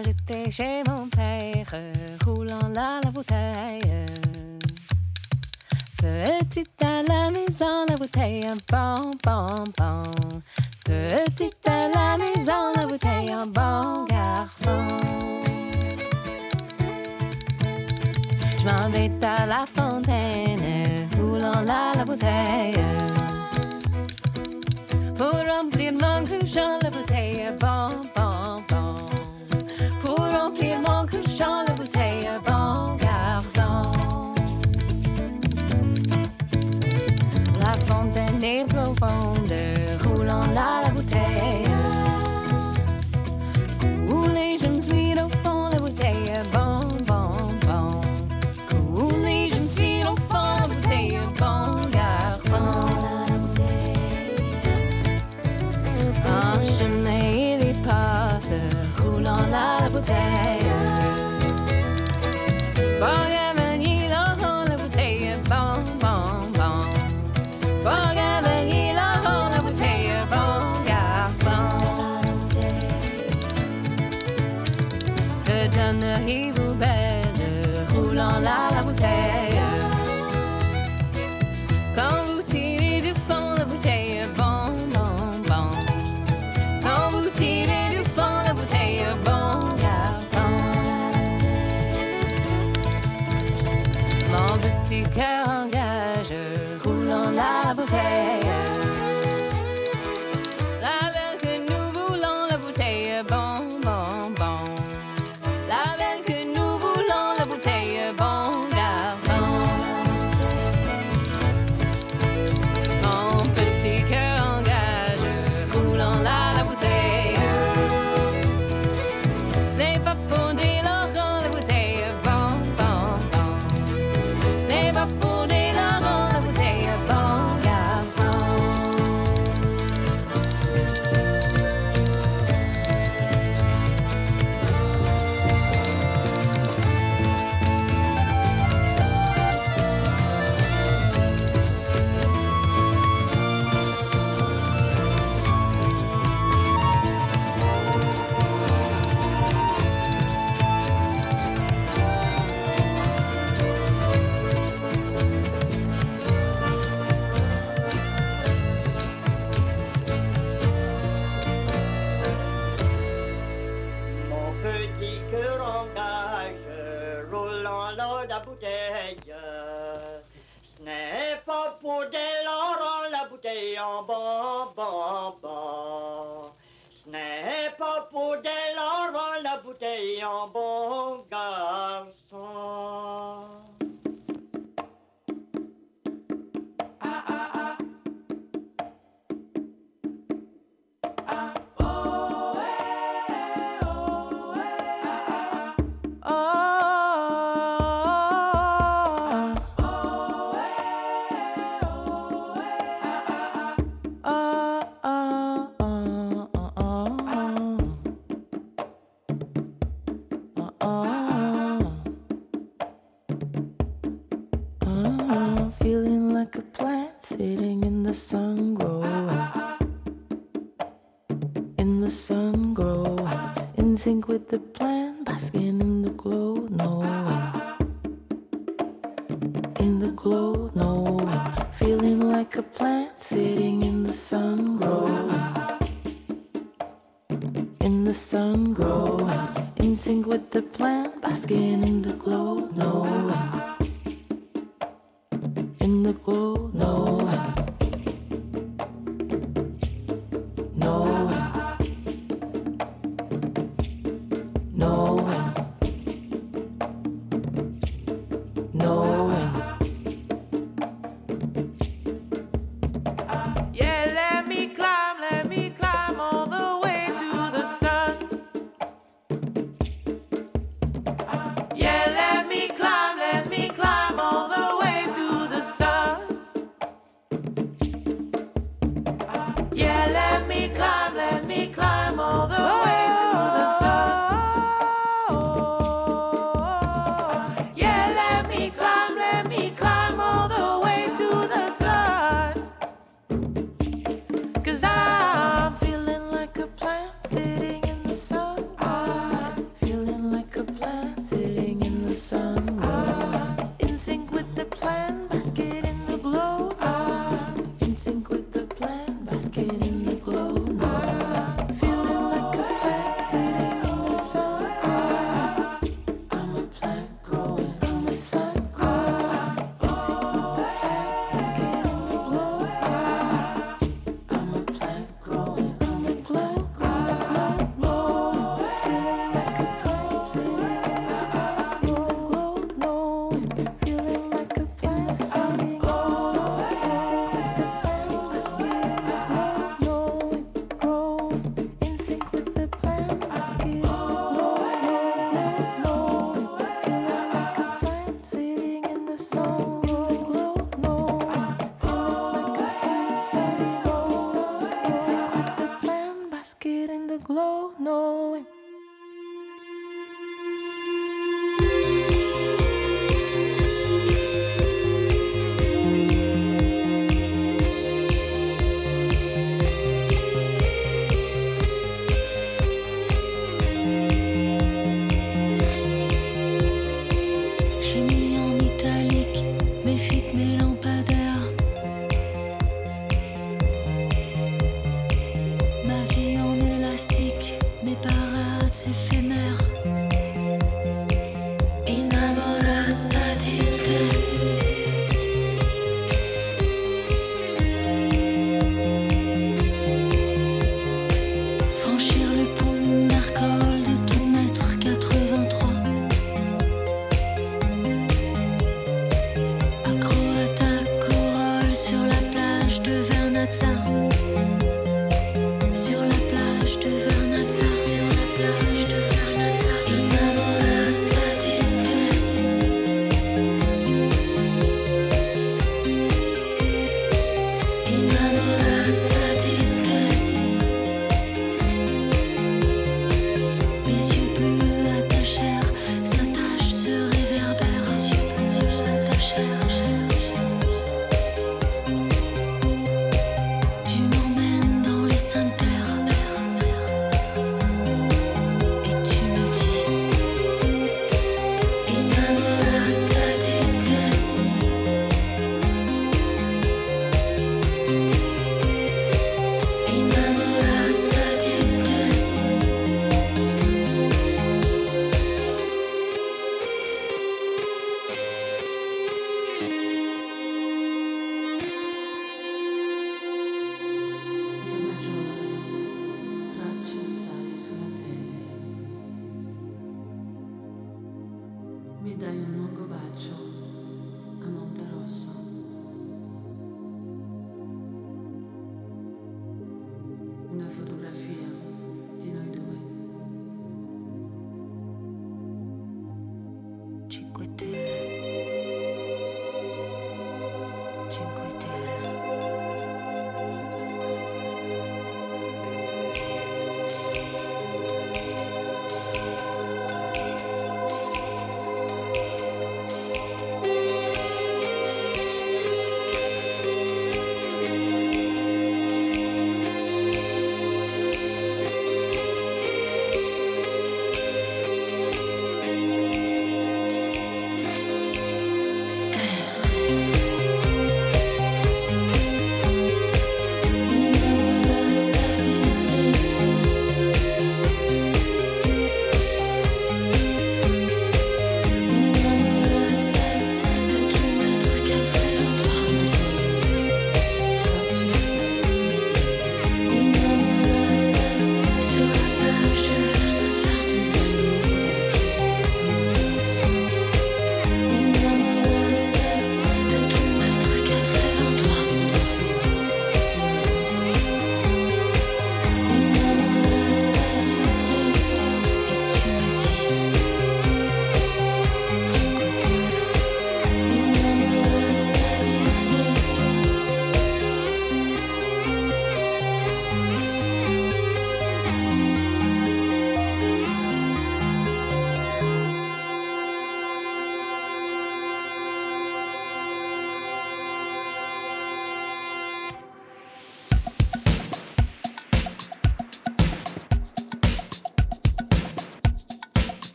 J'étais chez mon père, roulant là la bouteille. Petite à la maison, la bouteille, un bon, bon, bon. Petite à la maison, la bouteille, un bon garçon. Je m'en vais à la fontaine, roulant là la bouteille. Pour remplir mon cruchon, la bouteille, bon, bon. Cruchon, la bouteille, bon garçon. La fontaine est profonde, roulant la bouteille. Coulez, je me suis au fond, la bouteille, bon, bon, bon. Coulez, je me suis au fond, la bouteille, bon garçon. En chemin, il y passe, roulant la bouteille. La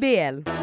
CIBL.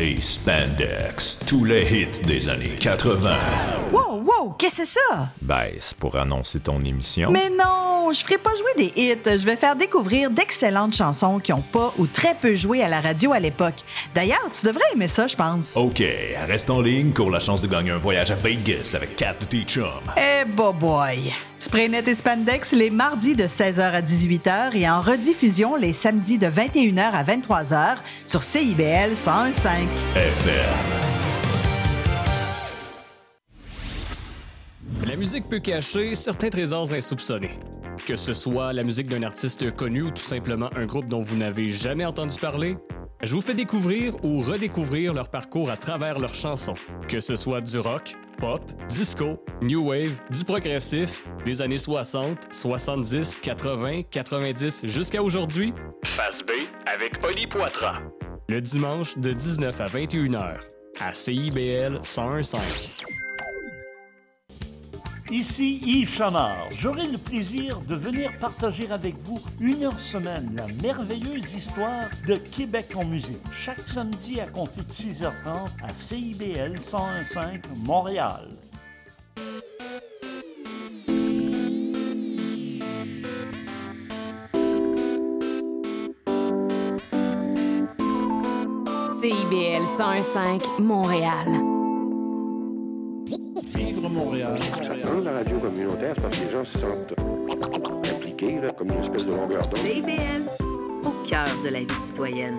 Et Spandex, tous les hits des années 80. Wow, wow, qu'est-ce que c'est ça? Ben, c'est pour annoncer ton émission. Mais non, je ferai pas jouer des hits. Je vais faire découvrir d'excellentes chansons qui ont pas ou très peu joué à la radio à l'époque. D'ailleurs, tu devrais aimer ça, je pense. OK, reste en ligne, cours la chance de gagner un voyage à Vegas avec quatre de tes chums. Eh, bah boy! Spraynet et Spandex les mardis de 16h à 18h et en rediffusion les samedis de 21h à 23h sur CIBL 101.5. FM. La musique peut cacher certains trésors insoupçonnés. Que ce soit la musique d'un artiste connu ou tout simplement un groupe dont vous n'avez jamais entendu parler, je vous fais découvrir ou redécouvrir leur parcours à travers leurs chansons. Que ce soit du rock, pop, disco, new wave, du progressif, des années 60, 70, 80, 90 jusqu'à aujourd'hui. Face B avec Oli Poitras. Le dimanche de 19 à 21h à CIBL 1015. Ici Yves Chamard. J'aurai le plaisir de venir partager avec vous une heure semaine la merveilleuse histoire de Québec en musique. Chaque samedi à compter de 6h30 à CIBL 101.5 Montréal. CIBL 101.5 Montréal. Vivre Montréal. Dans la radio communautaire, parce que les gens se sentent impliqués, là, comme une espèce de longueur d'onde. CIBL, au cœur de la vie citoyenne.